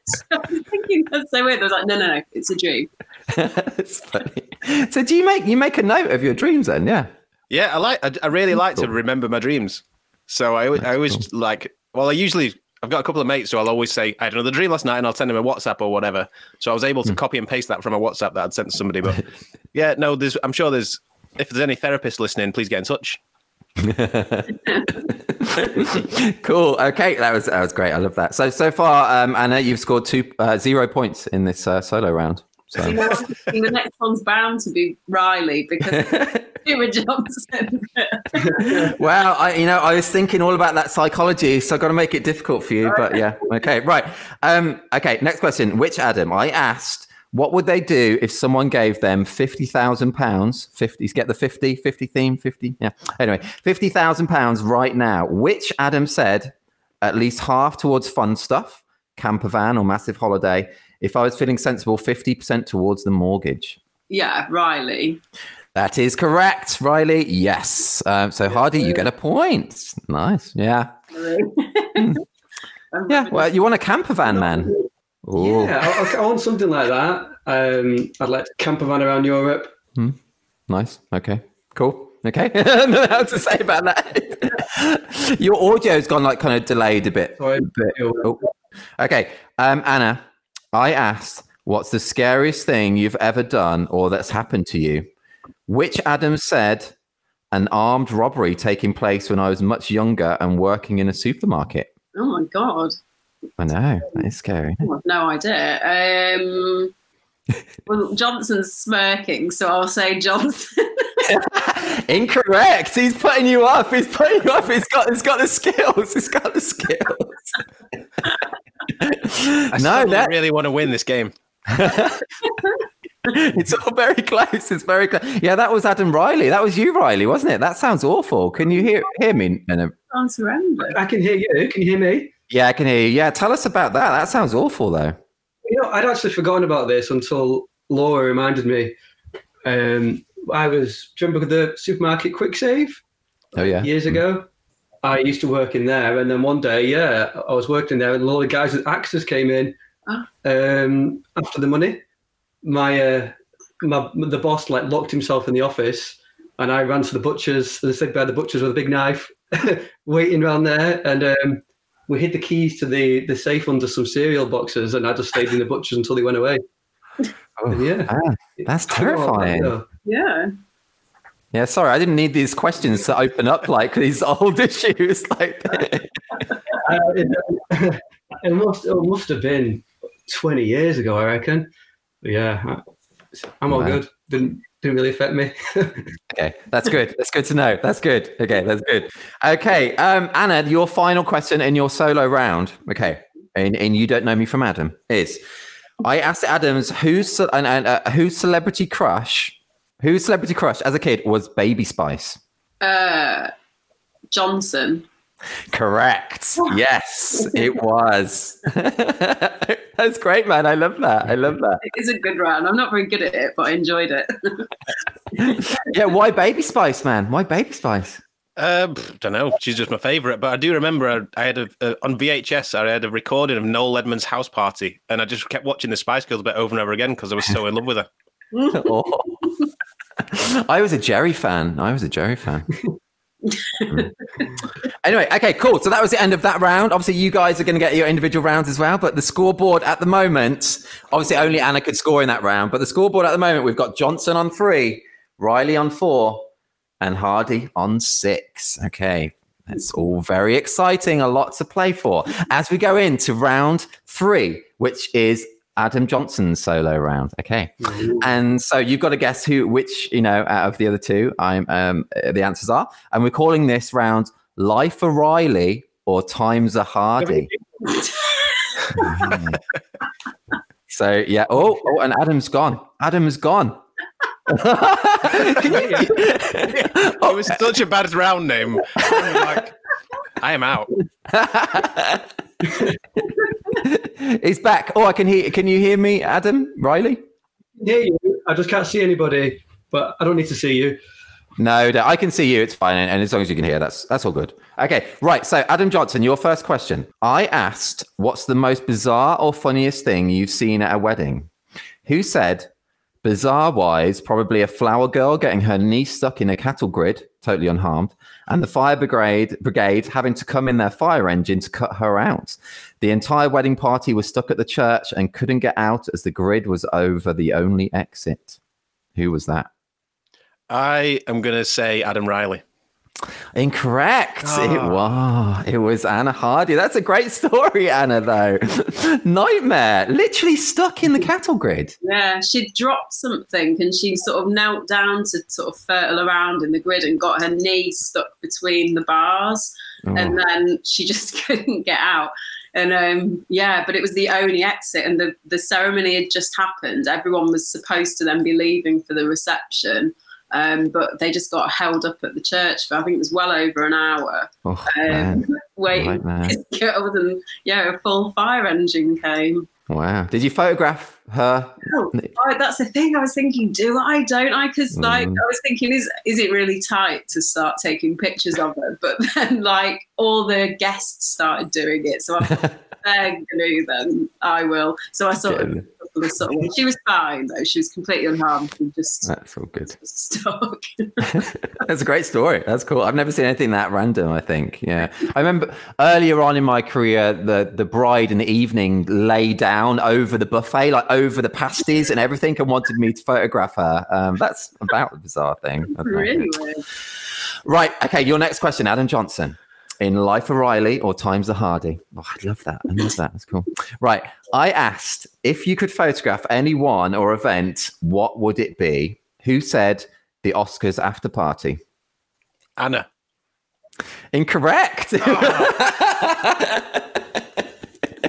so I was thinking that's so weird. I was like, no, no, no, it's a dream. (laughs) it's funny. So do you make you make a note of your dreams then? Yeah. Yeah, I like. I, I really like to remember my dreams. So I, always- I always like. Well, I usually I've got a couple of mates, so I'll always say I had another dream last night, and I'll send them a WhatsApp or whatever. So I was able to Hmm. copy and paste that from a WhatsApp that I'd sent to somebody. But (laughs) yeah, no, there's. I'm sure there's. If there's any therapists listening, please get in touch. (laughs) cool. Okay, that was that was great. I love that. So so far, um, Anna, you've scored two uh, zero points in this uh, solo round. You know, the next one's bound to be Riley because (laughs) Stuart Johnson. (laughs) (laughs) well, I you know I was thinking all about that psychology, so I've got to make it difficult for you. But yeah, okay, right. Um, okay, next question. Which Adam? I asked. What would they do if someone gave them fifty thousand pounds? Fifty, get the 50, 50 theme, fifty. Yeah. Anyway, fifty thousand pounds right now. Which Adam said at least half towards fun stuff, camper van or massive holiday. If I was feeling sensible, fifty percent towards the mortgage. yeah, Riley. That is correct, Riley. Yes. Um, so Hardy, you get a point. Nice. Yeah. (laughs) Yeah. Well, you want a camper van, man. Ooh. Yeah, I, I want something like that. Um, I'd like to camper van around Europe. Nice. Okay. Cool. Okay. (laughs) I don't know how to say about that. (laughs) Your audio's gone like kind of delayed a bit. Sorry. Bit- oh. Okay. Um, Anna, I asked, what's the scariest thing you've ever done or that's happened to you? Which Adam said an armed robbery taking place when I was much younger and working in a supermarket. Oh my god, I know. That is scary. I have no idea. Um, (laughs) well, Johnson's smirking, so I'll say Johnson. (laughs) Incorrect. He's putting you off. He's putting you off. He's got. He's got the skills. He's got the skills. (laughs) I no, still that really want to win this game. (laughs) it's all very close. It's very close. Yeah, that was Adam Riley. That was you, Riley, wasn't it? That sounds awful. Can you hear hear me? No, no. Surrender. I can hear you. Can you hear me? Yeah, I can hear you. Yeah, tell us about that. That sounds awful, though. You know, I'd actually forgotten about this until Laura reminded me. Um, I was, do you remember the supermarket Kwik Save Oh yeah. years ago? I used to work in there, and then one day, yeah, I was working there, and a lot of guys with axes came in Ah. um, after the money. My, uh, my the boss like locked himself in the office, and I ran to the butchers. The big by the butchers with a big knife, (laughs) waiting around there, and um, we hid the keys to the the safe under some cereal boxes, and I just stayed in the butchers until they went away. (laughs) Oh, And yeah, ah, that's terrifying. Yeah. Yeah. Yeah, sorry, I didn't need these questions to open up like these (laughs) old issues. Like, (laughs) Uh, it, it must it must have been twenty years ago, I reckon. But yeah, I'm all Wow. good. Didn't didn't really affect me. (laughs) okay, that's good. That's good to know. That's good. Okay, that's good. Okay, um, Anna, your final question in your solo round. Okay, and, and you don't know me from Adam, is I asked Adams who's and, and, uh, whose celebrity crush, whose celebrity crush as a kid was Baby Spice. Uh, Johnson. Correct. (laughs) Yes, it was. (laughs) That's great, man. I love that. I love that. It is a good round. I'm not very good at it, but I enjoyed it. (laughs) Yeah, why Baby Spice, man? Why Baby Spice? Uh, don't know. She's just my favourite. But I do remember I, I had a, uh, on VHS. I had a recording of Noel Edmonds' house party, and I just kept watching the Spice Girls a bit over and over again because I was so in love with her. Oh. I was a Geri fan. I was a Geri fan. Mm. anyway, okay, cool. So that was the end of that round. Obviously, you guys are going to get your individual rounds as well. But the scoreboard at the moment, obviously, only Anna could score in that round. But the scoreboard at the moment, we've got Johnson on three, Riley on four, and Hardy on six. Okay, that's all very exciting. A lot to play for as we go into round three, which is Adam Johnson's solo round. Okay. And so you've got to guess who, which, you know, out of the other two, I'm um, the answers are. And we're calling this round Life of Riley or Times a Hardy. (laughs) so yeah. Oh, oh, and Adam's gone. Adam's gone. Can (laughs) you- (laughs) It was such a bad round name. I'm like, I am out. (laughs) He's back. Oh, I can hear. Can you hear me, Adam Riley? hear you. I just can't see anybody, but I don't need to see you. No, no, I can see you. It's fine, and, and as long as you can hear, that's that's all good. Okay, right. So, Adam Johnson, your first question. I asked, "What's the most bizarre or funniest thing you've seen at a wedding?" Who said, bizarre wise, probably a flower girl getting her knee stuck in a cattle grid, totally unharmed, and the fire brigade brigade having to come in their fire engine to cut her out. The entire wedding party was stuck at the church and couldn't get out as the grid was over the only exit. Who was that? I am going to say Adam Riley. Incorrect. It Ah. was. It was Anna Hardy. That's a great story, Anna. Though (laughs) nightmare, literally stuck in the cattle grid. Yeah, she dropped something and she sort of knelt down to sort of fertile around in the grid and got her knee stuck between the bars. Oh. And then she just (laughs) couldn't get out. And um, yeah, but it was the only exit, and the, the ceremony had just happened. Everyone was supposed to then be leaving for the reception, um, but they just got held up at the church for I think it was well over an hour, Oh, um, waiting for this yeah, a full fire engine came. Wow. Did you photograph her? Oh, that's the thing. I was thinking, do I? Don't I? Because like Mm. I was thinking, is is it really tight to start taking pictures of her? But (laughs) then like all the guests started doing it, so I thought (laughs) they're gonna do then I will. So I sort of, Good. sort of, she was fine though. She was completely unharmed. She just That's all good. (laughs) stuck. (laughs) That's a great story. That's cool. I've never seen anything that random. I think. Yeah, I remember earlier on in my career, the the bride in the evening lay down over the buffet, like over the pasties and everything, and wanted me to photograph her. Um, that's about the bizarre thing. Really. Right. Okay. Your next question, Adam Johnson. In Life of Riley or Times of Hardy? Oh, I love that. I love that. That's cool. Right. I asked if you could photograph anyone or event, what would it be? Who said the Oscars after party? Anna. Incorrect. Oh, (laughs)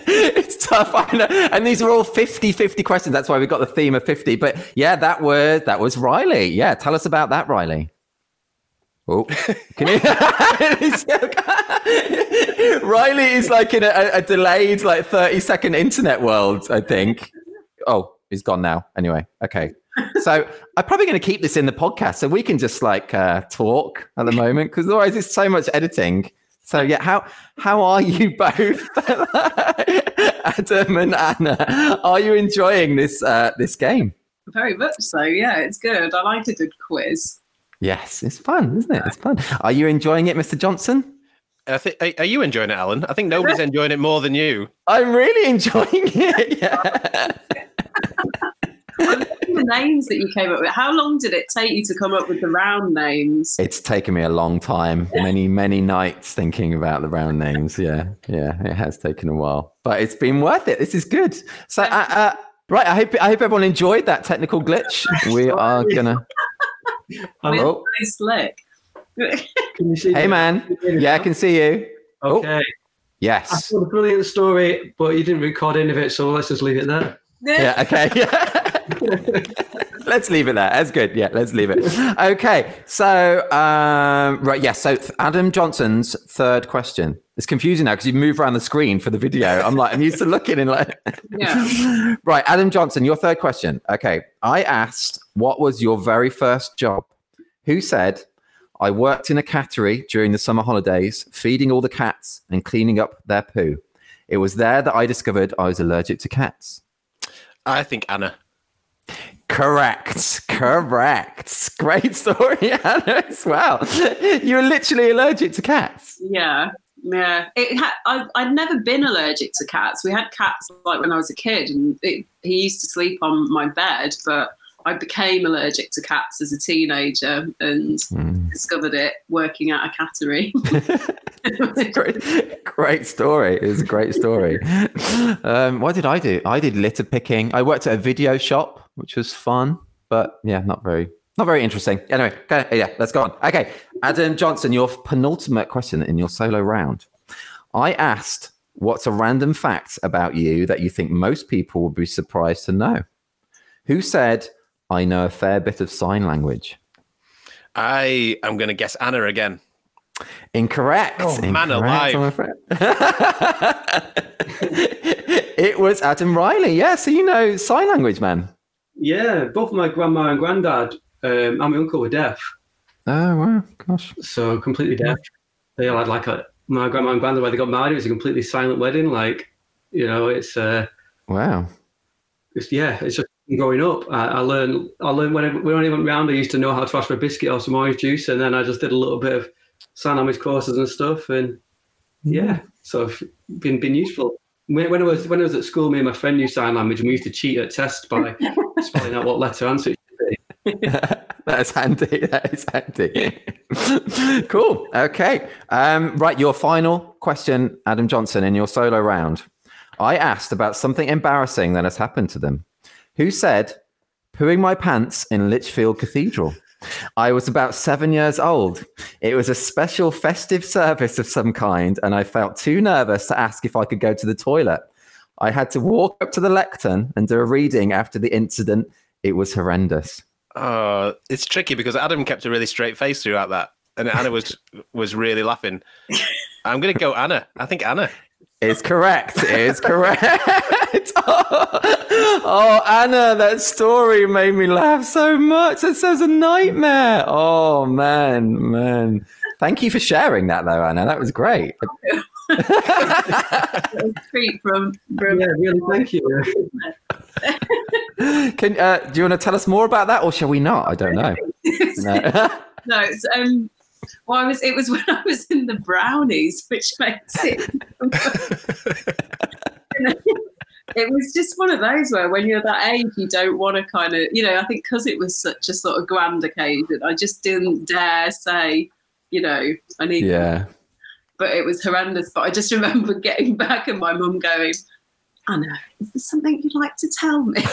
it's tough. I know. And these are all 50 50 questions. That's why we got the theme of 50. But yeah, that was that was Riley. Yeah. Tell us about that, Riley. Oh, can you? (laughs) Riley is like in a, a delayed, like 30 second internet world, I think. Oh, he's gone now. Anyway, okay. So I'm probably going to keep this in the podcast so we can just like uh, talk at the moment because otherwise it's so much editing. So yeah, how how are you (laughs) both, Adam and Anna? Are you enjoying this uh, this game? Very much so. Yeah, it's good. I like a good quiz. Yes, it's fun, isn't it? It's fun. Are you enjoying it, Mr. Johnson? I think, are, are you enjoying it, Alan? I think nobody's (laughs) enjoying it more than you. I'm really enjoying it. Yeah. (laughs) the names that you came up with. How long did it take you to come up with the round names? It's taken me a long time, many, many nights thinking about the round names. Yeah, yeah, it has taken a while, but it's been worth it. This is good. So, uh, uh, right, I hope I hope everyone enjoyed that technical glitch. (laughs) We are gonna. I'm- Oh, Very slick. Can you see hey me? man, yeah, I can see you. Oh. Okay. Yes. told a brilliant story, but you didn't record any of it, so let's just leave it there. (laughs) Yeah. Okay. Yeah. (laughs) let's leave it there. That's good. Yeah. Let's leave it. Okay. So, um, right. Yeah. So th- Adam Johnson's third question. It's confusing now because you move around the screen for the video. I'm like, I'm used to looking in like. Yeah. (laughs) right. Adam Johnson, your third question. Okay. I asked, what was your very first job? Who said, I worked in a cattery during the summer holidays, feeding all the cats and cleaning up their poo. It was there that I discovered I was allergic to cats. I think Anna. Correct. Correct. (laughs) Great story, (laughs) Anna, as well. You were literally allergic to cats. Yeah, yeah. It ha- I, I'd never been allergic to cats. We had cats like when I was a kid, and it, he used to sleep on my bed. But I became allergic to cats as a teenager and discovered it working at a cattery. (laughs) great, great story. It was a great story. Um, what did I do? I did litter picking. I worked at a video shop, which was fun, but yeah, not very, not very interesting. Anyway, okay, yeah, let's go on. Okay, Adam Johnson, your penultimate question in your solo round. I asked, "What's a random fact about you that you think most people would be surprised to know?" Who said, "I know a fair bit of sign language"? I am going to guess Anna again. Incorrect. Oh, man alive. I'm afraid. (laughs) it was Adam Riley. Yeah, so you know sign language, man. Yeah, both my grandma and granddad um, and my uncle were deaf, Oh wow, gosh. so completely deaf. They all had like a my grandma and granddad when they got married. It was a completely silent wedding. Like, you know, it's uh, Wow. it's, yeah, it's just growing up. I, I learned I learned when I, when I went round. I used to know how to ask for a biscuit or some orange juice, and then I just did a little bit of sign language courses and stuff. And yeah, so been been useful. When, when I was when I was at school, me and my friend knew sign language, and we used to cheat at tests by (laughs) spelling out what letter answer. it should be. That's (laughs) handy. That is handy. (laughs) cool. Okay. Um, right. Your final question, Adam Johnson, in your solo round. I asked about something embarrassing that has happened to them. Who said, pooing my pants in Lichfield Cathedral? I was about seven years old. It was a special festive service of some kind, and I felt too nervous to ask if I could go to the toilet. I had to walk up to the lectern and do a reading after the incident. It was horrendous. Oh, it's tricky because Adam kept a really straight face throughout that, and Anna was (laughs) was really laughing. I'm going to go Anna. I think Anna. It's correct. It is (laughs) correct. (laughs) oh, oh, Anna, that story made me laugh so much. That sounds a nightmare. Oh, man, man. Thank you for sharing that, though, Anna. That was great. (laughs) treat from, from Yeah, really, thank you. Can uh, do you want to tell us more about that, or shall we not? I don't know. No. no, it's, um, well, I was. It was (laughs) when I was in the brownies, which makes it. (laughs) it was just one of those where, when you're that age, you don't want to kind of, you know. I think because it was such a sort of grand occasion, I just didn't dare say, you know, I need. yeah. But it was horrendous. But I just remember (laughs) getting back and my mum going. Anna, is there something you'd like to tell me?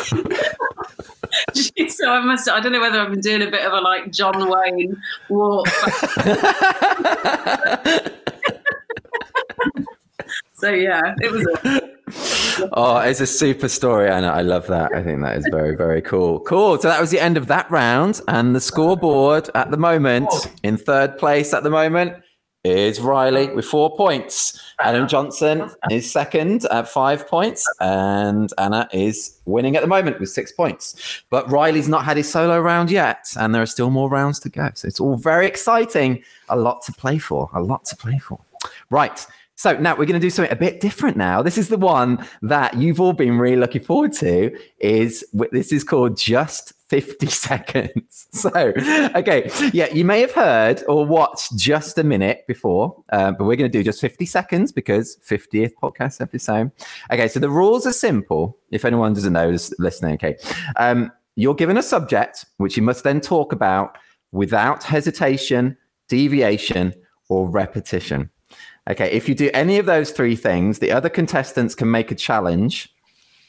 (laughs) so I must, I don't know whether I've been doing a bit of a like John Wayne walk. (laughs) so yeah, it was a, Oh, it's a super story, Anna. I love that. I think that is very, very cool. Cool. So that was the end of that round. And the scoreboard at the moment, oh. in third place at the moment, is Riley oh. with four points. Adam (laughs) Johnson is second at five points. And Anna is winning at the moment with six points. But Riley's not had his solo round yet. And there are still more rounds to go. So it's all very exciting. A lot to play for. A lot to play for. Right. So now we're going to do something a bit different now. This is the one that you've all been really looking forward to. Is this is called just 50 (laughs) seconds. So, okay, yeah, you may have heard or watched just a minute before, uh, but we're going to do just 50 seconds because 50th podcast episode. Okay, so the rules are simple. If anyone doesn't know, is listening. Okay, um, you're given a subject which you must then talk about without hesitation, deviation, or repetition. Okay, if you do any of those three things, the other contestants can make a challenge.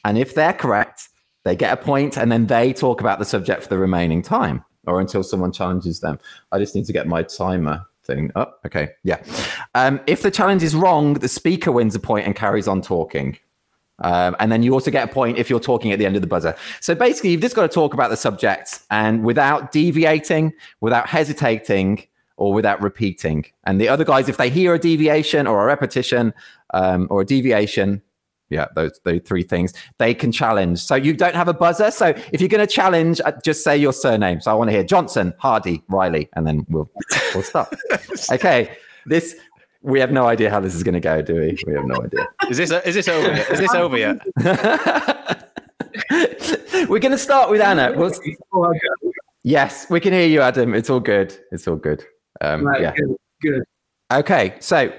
And if they're correct, they get a point and then they talk about the subject for the remaining time or until someone challenges them. I just need to get my timer thing. Oh, okay. Yeah. Um, if the challenge is wrong, the speaker wins a point and carries on talking. Um, and then you also get a point if you're talking at the end of the buzzer. So basically, you've just got to talk about the subject and without deviating, without hesitating, or without repeating. And the other guys, if they hear a deviation or a repetition um, or a deviation, yeah, those those three things, they can challenge. So you don't have a buzzer. So if you're going to challenge, uh, just say your surname. So I want to hear Johnson, Hardy, Riley, and then we'll we'll stop. (laughs) okay, this we have no idea how this is going to go, do we? We have no idea. Is this is this over? Yet? Is this over yet? (laughs) We're going to start with Anna. We'll, yes, we can hear you, Adam. It's all good. It's all good. Um, Right, yeah. good, good. Okay, so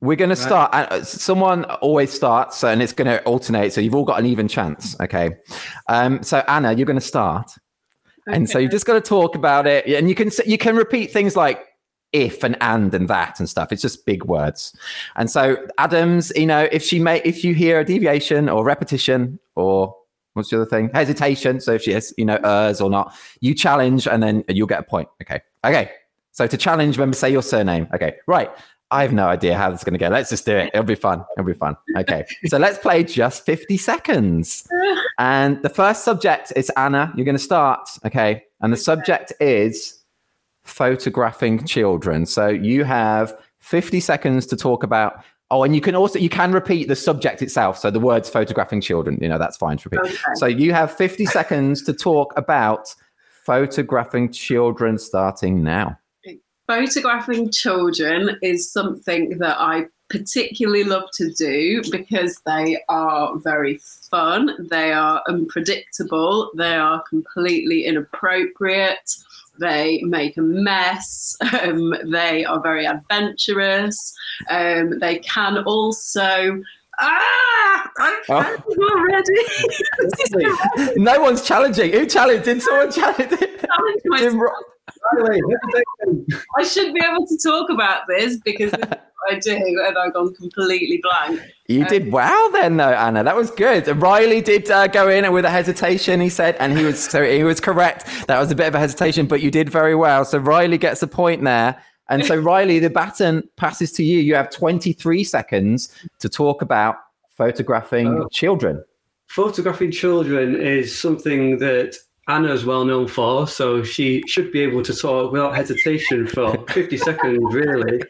we're going to start. Uh, someone always starts, and it's going to alternate. So you've all got an even chance. Okay. Um, so Anna, you're going to start, and so you've just got to talk about it, and you can you can repeat things like if and and and that and stuff. It's just big words. And so Adams, you know, if she may, if you hear a deviation or repetition or what's the other thing? Hesitation. So if she has, you know, ers or not, you challenge, and then you'll get a point. Okay. Okay. So to challenge, remember, say your surname. Okay. Right. I have no idea how this is going to go. Let's just do it. It'll be fun. It'll be fun. Okay. (laughs) so let's play just 50 seconds. (laughs) And the first subject is Anna. You're going to start. Okay. And the subject is photographing children. So you have 50 seconds to talk about. Oh, and you can also you can repeat the subject itself. So the words photographing children, you know, that's fine to repeat. Okay. So you have 50 seconds to talk about photographing children starting now. Photographing children is something that I particularly love to do because they are very fun, they are unpredictable, they are completely inappropriate, they make a mess, (laughs) um, they are very adventurous, um, they can also. Ah, I'm Oh. already. (laughs) No one's challenging. Who challenged? Did someone challenge? challenge myself. Ro- By the way, hesitation. (laughs) I should be able to talk about this because this is (laughs) what I do, and I've gone completely blank. You did well then, though, Anna. That was good. Riley did uh, go in with a hesitation. He said, and he was so he was correct. That was a bit of a hesitation, but you did very well. So Riley gets a point there. And so Riley, the baton passes to you. You have 23 seconds to talk about photographing Oh. children. Photographing children is something that Anna's well known for, so she should be able to talk without hesitation for 50 seconds, really.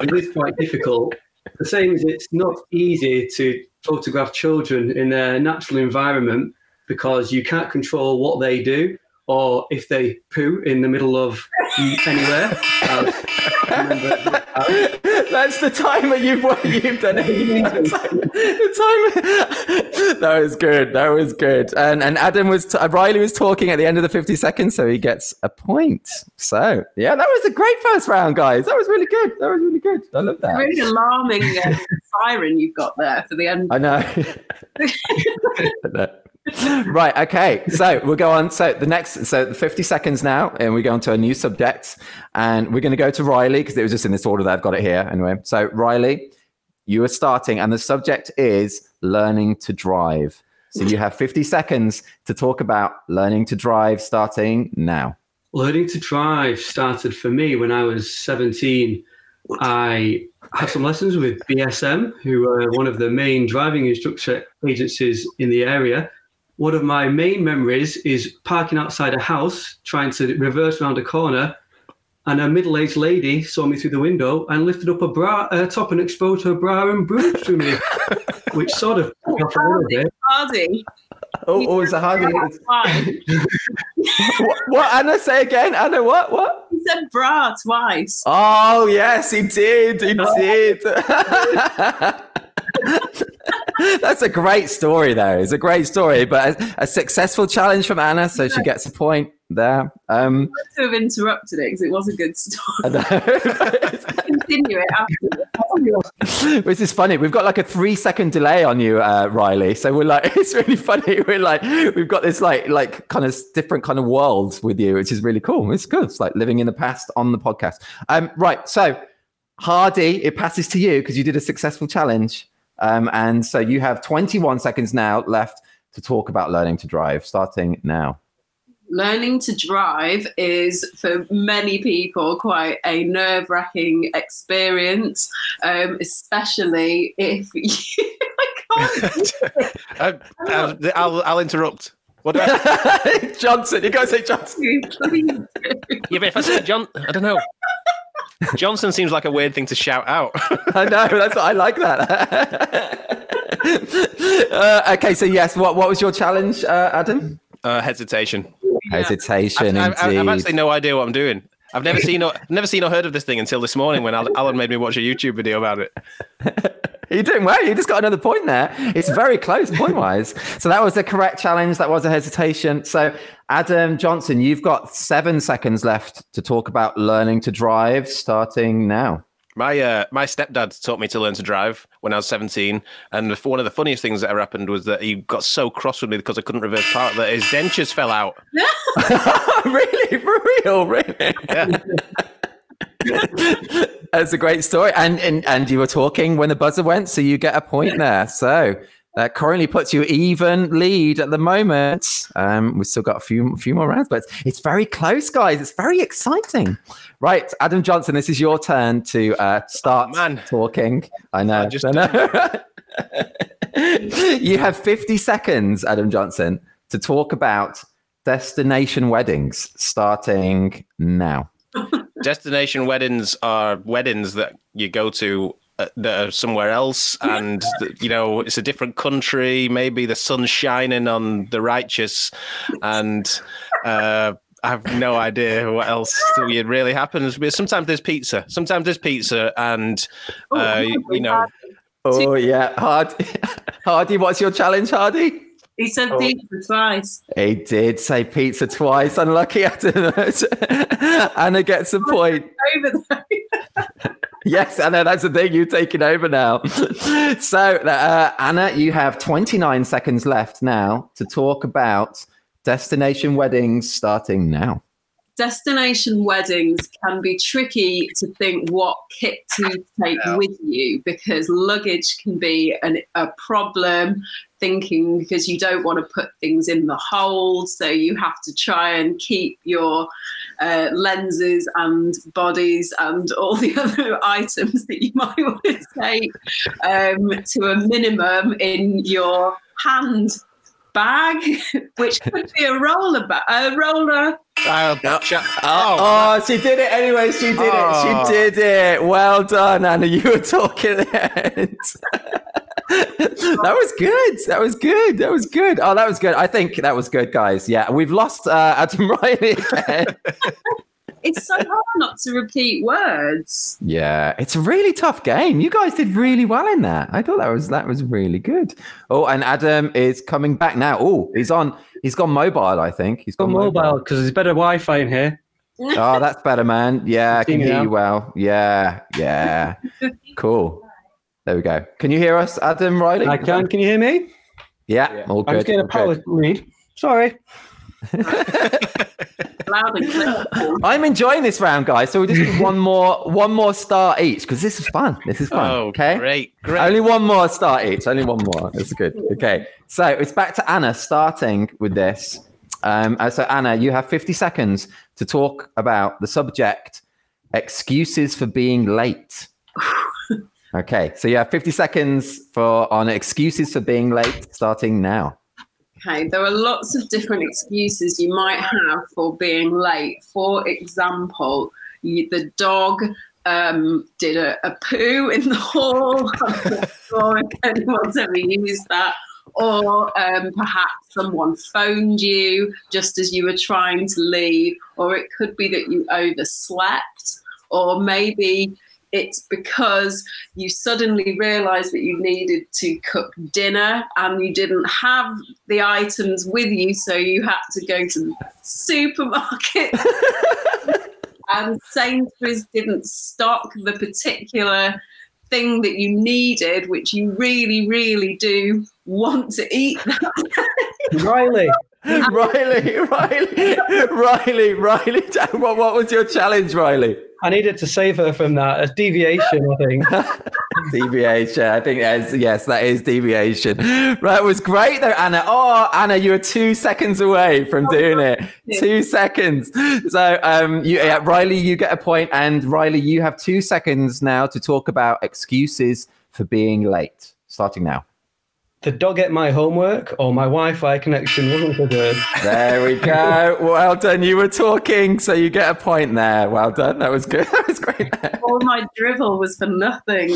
It is quite difficult. The same as it's not easy to photograph children in their natural environment because you can't control what they do or if they poo in the middle of anywhere. As (laughs) I uh, remember- uh, That's the timer you've you've done (laughs) it. (laughs) the timer. That was good. That was good. And and Adam was t- uh, Riley was talking at the end of the fifty seconds, so he gets a point. So yeah, that was a great first round, guys. That was really good. That was really good. I love that. Really alarming uh, siren you've got there for the end. I know. Right. Okay. So we'll go on. So the next, so the 50 seconds now, and we go on to a new subject. And we're going to go to Riley because it was just in this order that I've got it here. Anyway, so Riley, you are starting, and the subject is learning to drive. So you have 50 seconds to talk about learning to drive starting now. Learning to drive started for me when I was 17. I had some lessons with BSM, who are one of the main driving instructor agencies in the area. One of my main memories is parking outside a house, trying to reverse around a corner, and a middle-aged lady saw me through the window and lifted up a bra uh, top and exposed her bra and boobs to me, (laughs) which sort of put me off a little bit. Hardy, Oh, oh is it hard? that's (laughs) what, what? Anna, say again. Anna, what? What? He said bra twice. Oh yes, he did. He (laughs) did. (laughs) That's a great story, though. It's a great story, but a, a successful challenge from Anna, so she gets a point there. Um, to have interrupted it because it was a good story. (laughs) Continue it after. Which is funny. We've got like a three second delay on you, uh, Riley. So we're like, (laughs) it's really funny. We're like, we've got this like, like kind of different kind of worlds with you, which is really cool. It's good. It's like living in the past on the podcast. Um, right. So Hardy, it passes to you because you did a successful challenge. Um, and so you have 21 seconds now left to talk about learning to drive, starting now. learning to drive is for many people quite a nerve wracking experience, um, especially if (laughs) you. I, I'll, I'll, I'll interrupt. What do I, (laughs) Johnson, you gotta say Johnson. yeah, but if I say John, I don't know. Johnson seems like a weird thing to shout out. (laughs) I know, that's what I like that. (laughs) uh, okay, so yes, what what was your challenge, uh, Adam? Uh, hesitation. Hesitation, I've, I've, indeed. I've actually no idea what I'm doing. I've never seen or never seen or heard of this thing until this morning when Alan made me watch a YouTube video about it. (laughs) (laughs) You're doing well. You just got another point there. It's very close point wise. So that was the correct challenge. That was a hesitation. So Adam Johnson, you've got seven seconds left to talk about learning to drive starting now. My uh, my stepdad taught me to learn to drive when I was 17, and one of the funniest things that ever happened was that he got so cross with me because I couldn't reverse park that his dentures fell out. (laughs) really? For real? Really? (laughs) Yeah. That's a great story. And, and and you were talking when the buzzer went, so you get a point there. So that currently puts you even lead at the moment. Um, we've still got a few few more rounds, but it's, it's very close, guys. It's very exciting. Right, Adam Johnson, this is your turn to uh, start Oh, man. talking. I know. I (laughs) just- I know. you have 50 seconds, Adam Johnson, to talk about destination weddings starting now. (laughs) Destination weddings are weddings that you go to uh, that are somewhere else, and you know it's a different country. Maybe the sun's shining on the righteous, and uh, I have no idea what else really happens. But sometimes there's pizza. Sometimes there's pizza, and uh, you know. Oh yeah, Hardy. (laughs) Hardy, what's your challenge, Hardy? He said Oh. pizza twice. He did say pizza twice. Unlucky Adam. (laughs) Anna gets a point. Over there. (laughs) Yes, Anna, that's the thing. You're taking over now. (laughs) so, uh, Anna, you have 29 seconds left now to talk about destination weddings starting now. Destination weddings can be tricky to think what kit to take with you because luggage can be an, a problem thinking because you don't want to put things in the hold so you have to try and keep your uh, lenses and bodies and all the (laughs) other items that you might want to take um, to a minimum in your hand bag (laughs) which could be a roller ba- a roller Oh, cha- Oh, oh, she did it anyway. She did Oh. it. She did it. Well done, Anna. You were talking (laughs) at that was good. That was good. That was good. Oh, that was good. I think that was good, guys. Yeah, we've lost uh, Adam (laughs) Riley again. It's so hard not to repeat words. yeah, it's a really tough game. You guys did really well in that. I thought that was that was really good. Oh, and Adam is coming back now. Oh, he's on. He's gone mobile. I think he's Got gone mobile because there's better Wi-Fi in here. (laughs) Oh, that's better, man. Yeah, I can hear now? you well. Yeah, yeah. Cool. There we go. Can you hear us, Adam Riley? I can. Can you hear me? Yeah, all good. I'm just getting a all power good. lead. Sorry. Loud and clear. I'm enjoying this round, guys. So we just do one more, one more star each because this is fun. This is fun. oh, okay. great, great. Only one more star each. Only one more. That's good. Okay. So it's back to Anna starting with this. Um, uh, so, Anna, you have 50 seconds to talk about the subject excuses for being late. (sighs) okay. So, you have 50 seconds for on excuses for being late starting now. Okay, there are lots of different excuses you might have for being late. For example, you, the dog um, did a, a poo in the (laughs) hall. I'm if anyone's ever used that. Or um, perhaps someone phoned you just as you were trying to leave. Or it could be that you overslept. Or maybe it's because you suddenly realized that you needed to cook dinner and you didn't have the items with you, so you had to go to the supermarket. (laughs) and Sainsbury's didn't stock the particular thing that you needed, which you really, really do want to eat. (laughs) Riley. Riley, Riley, Riley, Riley. (laughs) What, what was your challenge, Riley? I needed to save her from that. A deviation, I think. (laughs) deviation. I think yes, yes, that is deviation. Right, it was great though, Anna. Oh, Anna, you were two seconds away from doing it. Two seconds. So, um, you, yeah, Riley, you get a point, and Riley, you have two seconds now to talk about excuses for being late. Starting now. The dog ate my homework, or my Wi-Fi connection wasn't so good. There we go. well done. You were talking, so you get a point there. Well done. That was good. (laughs) That was great. All my drivel was for nothing.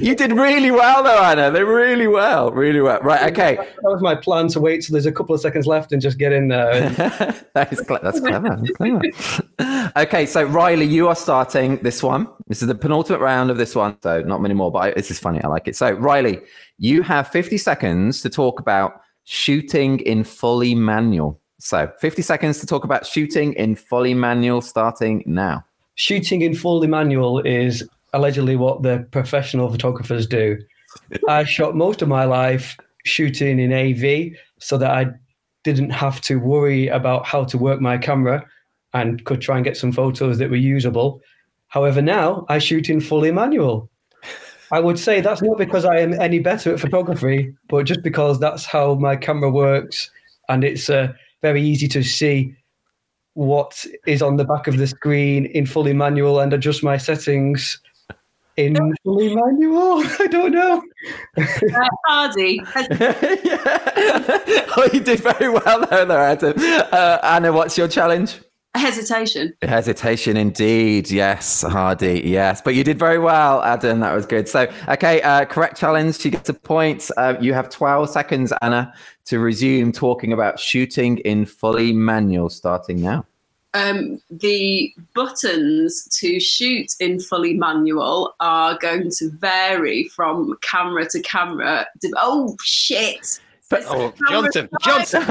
You did really well, though, Anna. They really well, really well. Right. Okay. That was my plan to wait till there's a couple of seconds left and just get in there. (laughs) that is cle- that's clever. That's clever. Okay, so Riley, you are starting this one. This is the penultimate round of this one, so not many more. But I, this is funny. I like it. So Riley, you have 50 seconds to talk about shooting in fully manual. So 50 seconds to talk about shooting in fully manual, starting now. Shooting in fully manual is allegedly what the professional photographers do. I shot most of my life shooting in AV so that I didn't have to worry about how to work my camera and could try and get some photos that were usable. However, now I shoot in fully manual. I would say that's not because I am any better at photography, but just because that's how my camera works, and it's uh, very easy to see what is on the back of the screen in fully manual and adjust my settings in fully manual. (laughs) I don't know. Uh, Hardy, (laughs) yeah. (laughs) oh, you did very well there, though, Adam. Uh, Anna, what's your challenge? Hesitation. Hesitation, indeed. Yes, Hardy. Yes, but you did very well, Adam. That was good. So, okay, uh, correct challenge. She gets a point. Uh, you have 12 seconds, Anna, to resume talking about shooting in fully manual, starting now. Um, the buttons to shoot in fully manual are going to vary from camera to camera. Oh shit! Oh, Johnson, Johnson. (laughs)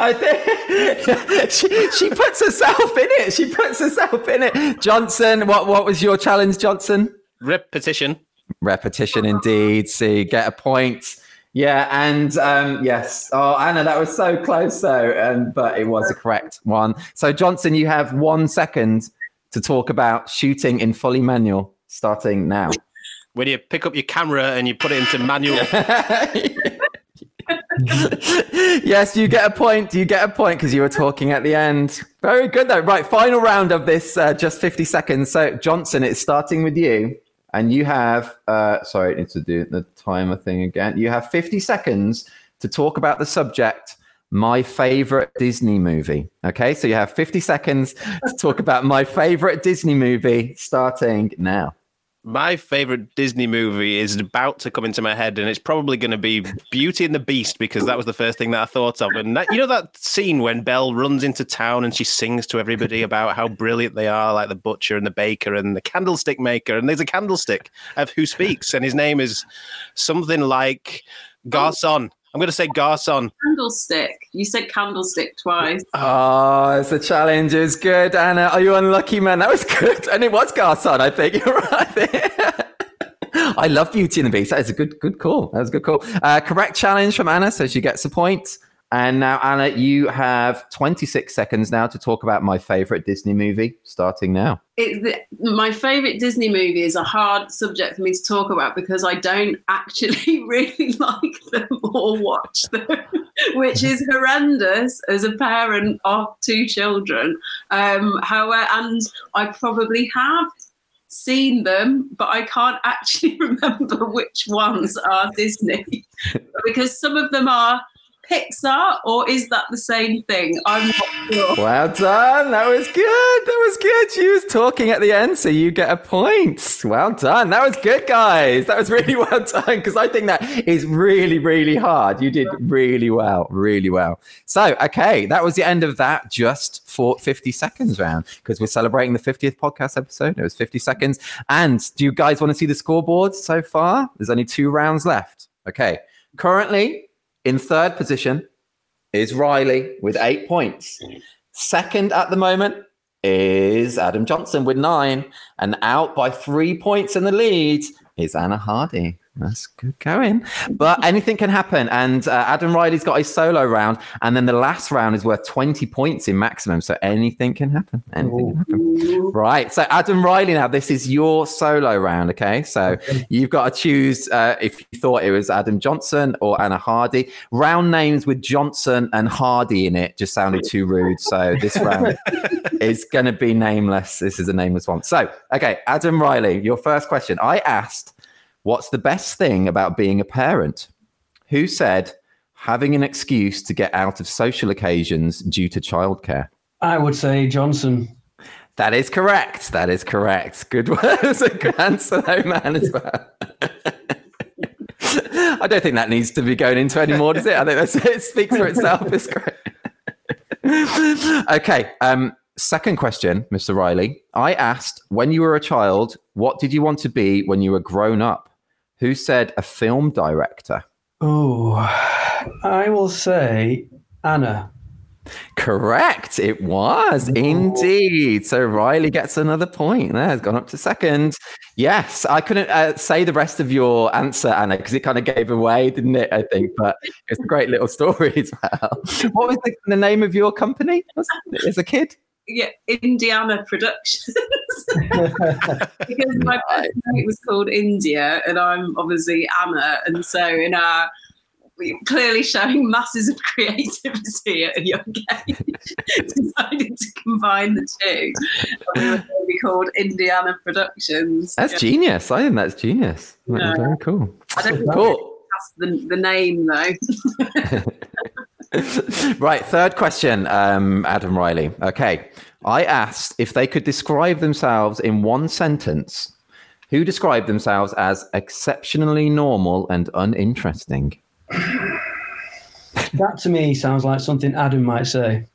I think (laughs) she, she puts herself in it. She puts herself in it. Johnson, what, what was your challenge, Johnson? Repetition. Repetition, indeed. See, get a point. Yeah, and um, yes. Oh, Anna, that was so close, though, um, but it was a correct one. So, Johnson, you have one second to talk about shooting in fully manual, starting now. When you pick up your camera and you put it into manual. (laughs) yes, you get a point. You get a point because you were talking at the end. Very good, though. Right, final round of this, uh, just 50 seconds. So, Johnson, it's starting with you. And you have, uh, sorry, I need to do the timer thing again. You have 50 seconds to talk about the subject, my favorite Disney movie. Okay, so you have 50 seconds to talk about my favorite Disney movie, starting now. My favorite Disney movie is about to come into my head, and it's probably going to be Beauty and the Beast because that was the first thing that I thought of. And that, you know that scene when Belle runs into town and she sings to everybody about how brilliant they are, like the butcher and the baker and the candlestick maker. And there's a candlestick of who speaks, and his name is something like Garcon. I'm going to say Garcon. Candlestick. You said candlestick twice. Oh, it's a challenge. It was good, Anna. Are you unlucky, man? That was good. And it was Garcon, I think. (laughs) You're right. there. I love Beauty and the Beast. That is a good, good call. That was a good call. Uh, correct challenge from Anna, so she gets a point. And now, Anna, you have 26 seconds now to talk about my favorite Disney movie, starting now. It's the, my favorite Disney movie is a hard subject for me to talk about because I don't actually (laughs) really like them or watch them, (laughs) which is horrendous as a parent of two children. Um, however, and I probably have seen them, but I can't (laughs) actually remember which ones are Disney because some of them are Pixar, or is that the same thing? I'm not sure. Well done. That was good. That was good. She was talking at the end, so you get a point. Well done. That was good, guys. That was really (laughs) well done because I think that is really, really hard. You did really well, really well. So, okay, that was the end of that just for 50 seconds round because we're celebrating the 50th podcast episode. It was 50 seconds. And do you guys want to see the scoreboard so far? There's only two rounds left. Okay. Currently, in third position is Riley with eight points. Second at the moment is Adam Johnson with nine. And out by three points in the lead is Anna Hardy That's good going. But (laughs) anything can happen. And uh, Adam Riley's got a solo round. And then the last round is worth 20 points in maximum. So anything can happen. Anything can happen. Right. So, Adam Riley, now this is your solo round. Okay. So Okay. you've got to choose uh, if you thought it was Adam Johnson or Anna Hardy. Round names with Johnson and Hardy in it just sounded too rude. So this (laughs) round is going to be nameless. This is a nameless one. So, okay, Adam Riley, your first question. I asked, what's the best thing about being a parent? Who said having an excuse to get out of social occasions due to childcare? I would say Johnson. That is correct. That is correct. Good (laughs) word. That's a good answer, though, man, as well. (laughs) I don't think that needs to be going into anymore, does it? I think that's, it speaks for itself. It's great. (laughs) okay. Um, second question, Mr. Riley. I asked, when you were a child, what did you want to be when you were grown up? Who said a film director? Oh, I will say Anna. Correct. It was indeed. So Riley gets another point. There, has gone up to second. Yes, I couldn't uh, say the rest of your answer, Anna, because it kind of gave away, didn't it? I think, but it's a great little (laughs) story as well. What was the, the name of your company? As a kid? Yeah, Indiana Productions. (laughs) because my Right. it was called India, and I'm obviously Anna, and so in our clearly showing masses of (laughs) creativity at a young age, (laughs) decided to combine the two. And we were going called Indiana Productions. That's Yeah, genius. I think that's genius. That was No. very cool. I don't Cool. that's the, the name though. (laughs) right, third question, um, Adam Riley. Okay, I asked if they could describe themselves in one sentence. Who described themselves as exceptionally normal and uninteresting? (laughs) That to me sounds like something Adam might say.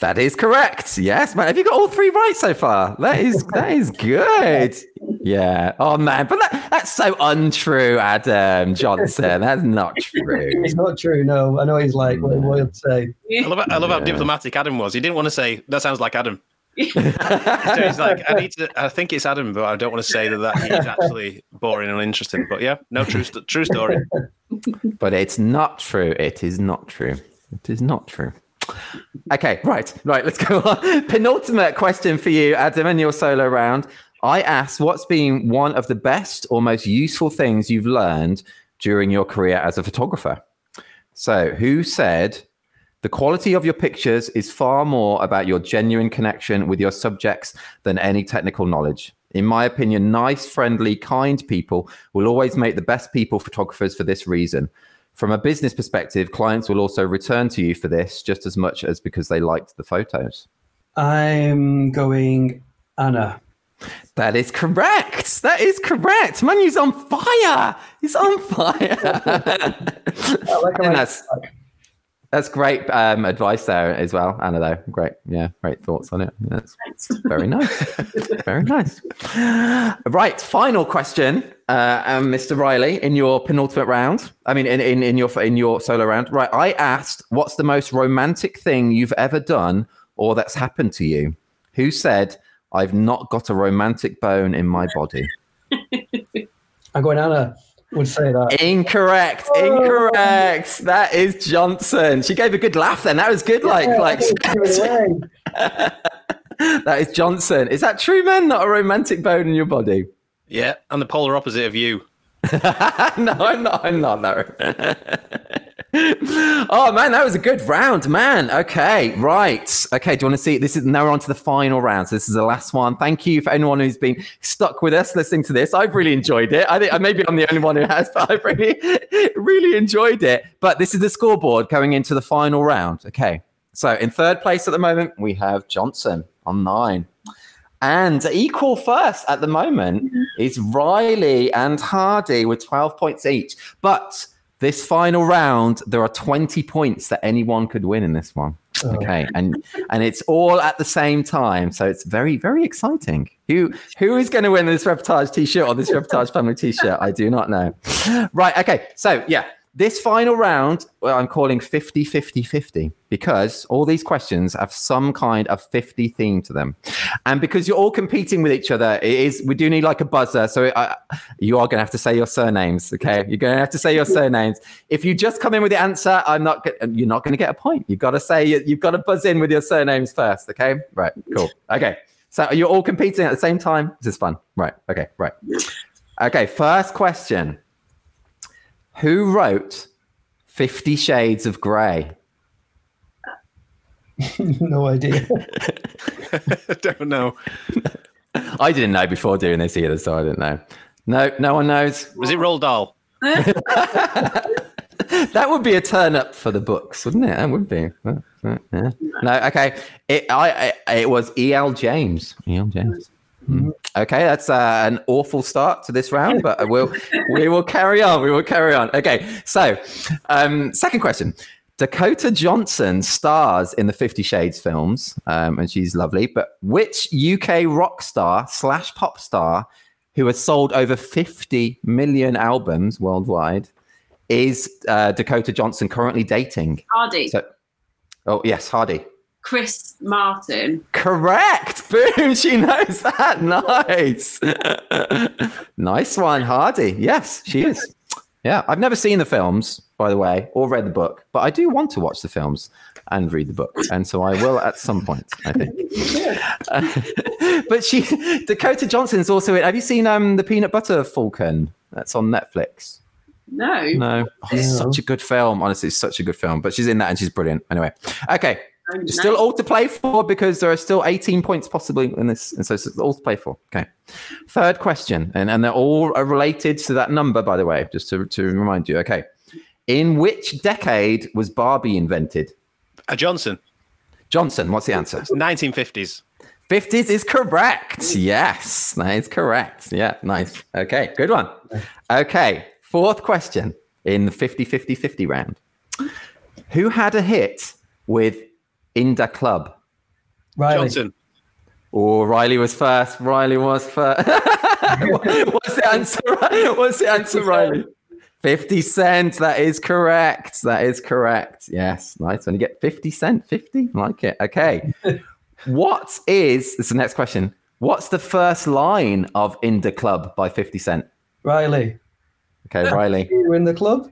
That is correct. Yes, man. Have you got all three right so far? That is that is (laughs) good. Yeah. Oh man, but that, that's so untrue, Adam Johnson. That's not (laughs) true. It's not true. No, I know he's like what what he'll say. I love, I love how diplomatic Adam was. He didn't want to say that sounds like Adam. So he's like, I need to. I think it's Adam, but I don't want to say that, that he's actually boring and interesting. But yeah, no true, true story. (laughs) but it's not true. It is not true. It is not true. Okay, right, right. Let's go on. (laughs) Penultimate question for you, Adam, in your solo round. I asked, what's been one of the best or most useful things you've learned during your career as a photographer? So, who said the quality of your pictures is far more about your genuine connection with your subjects than any technical knowledge? In my opinion, nice, friendly, kind people will always make the best people photographers for this reason. From a business perspective, clients will also return to you for this just as much as because they liked the photos. I'm going Anna. That is correct. That is correct. Manu's on fire. He's on fire. (laughs) Like And how I- that's that's great um, advice there as well, Anna. Though great, yeah, great thoughts on it. That's very nice, very nice. Right, final question, uh, um, Mr. Riley, in your penultimate round. I mean, in, in in your in your solo round. Right, I asked, what's the most romantic thing you've ever done or that's happened to you? Who said, I've not got a romantic bone in my body? I'm going Anna. Would say that. Incorrect. Oh. Incorrect. That is Johnson. She gave a good laugh then. That was good. Like, Yeah, like give (laughs) that is Johnson. Is that true, man? Not a romantic bone in your body. Yeah, and the polar opposite of you. (laughs) no, I'm not. I'm not. No. (laughs) oh man, that was a good round, man. Okay, right. Okay, do you want to see? This is now we're on to the final round. So this is the last one. Thank you for anyone who's been stuck with us listening to this. I've really enjoyed it. I think maybe I'm the only one who has, (laughs) but I've really, really enjoyed it. But this is the scoreboard going into the final round. Okay, so in third place at the moment we have Johnson on nine. And equal first at the moment is Riley and Hardy with 12 points each. But this final round, there are 20 points that anyone could win in this one. Oh. Okay. And and it's all at the same time. So it's very, very exciting. Who who is going to win this reportage t-shirt or this reportage family t-shirt? I do not know. Right. Okay. So yeah. This final round, well, I'm calling 50 50 50 because all these questions have some kind of 50 theme to them. And because you're all competing with each other, it is we do need like a buzzer. So uh, you are going to have to say your surnames. Okay. You're going to have to say your surnames. If you just come in with the answer, I'm not, you're not going to get a point. You've got to say, you've got to buzz in with your surnames first. Okay. Right. Cool. Okay. So you're all competing at the same time. This is fun. Right. Okay. Right. Okay. First question. Who wrote Fifty Shades of Grey? (laughs) no idea. (laughs) don't know. I didn't know before doing this either, so I didn't know. No, no one knows. Was it Roald Dahl? (laughs) That would be a turn up for the books, wouldn't it? That would be. Yeah. No, okay. It, I, I, it was E.L. James. E.L. James. Mm. Okay, that's uh, an awful start to this round, but we'll we will carry on. We will carry on. Okay, so um, second question: Dakota Johnson stars in the Fifty Shades films, um, and she's lovely. But which UK rock star slash pop star who has sold over fifty million albums worldwide is uh, Dakota Johnson currently dating? Hardy. So, oh yes, Hardy. Chris Martin. Correct. (laughs) Boom. She knows that. Nice. nice one, Hardy. Yes, she is. Yeah, I've never seen the films, by the way, or read the book, but I do want to watch the films and read the book, and so I will at some point, I think. Uh, (laughs) but she, Dakota Johnson is also in. Have you seen um the Peanut Butter Falcon? That's on Netflix. No. No, oh, it's No. such a good film. Honestly, it's such a good film. But she's in that, and she's brilliant. Anyway, okay. No. Still all to play for because there are still 18 points possibly in this. And so it's all to play for. Okay. Third question. And, and they're all uh, related to that number, by the way, just to, to remind you. Okay. In which decade was Barbie invented? A Johnson. Johnson, what's the answer? 1950s. 50s is correct. Yes, that is correct. Yeah, nice. Okay, good one. Okay, fourth question in the 50 50 50 round. Who had a hit with In the Club? Riley. Johnson. Oh, Riley was first. Riley was first. (laughs) What's the answer? What's the answer, Riley? 50 cent. That is correct. That is correct. Yes. Nice. When you get 50 cent, 50. Like it. Okay. (laughs) what is this is the next question? What's the first line of In the Club by 50 Cent? Riley. Okay, Riley. (laughs) You're in the club?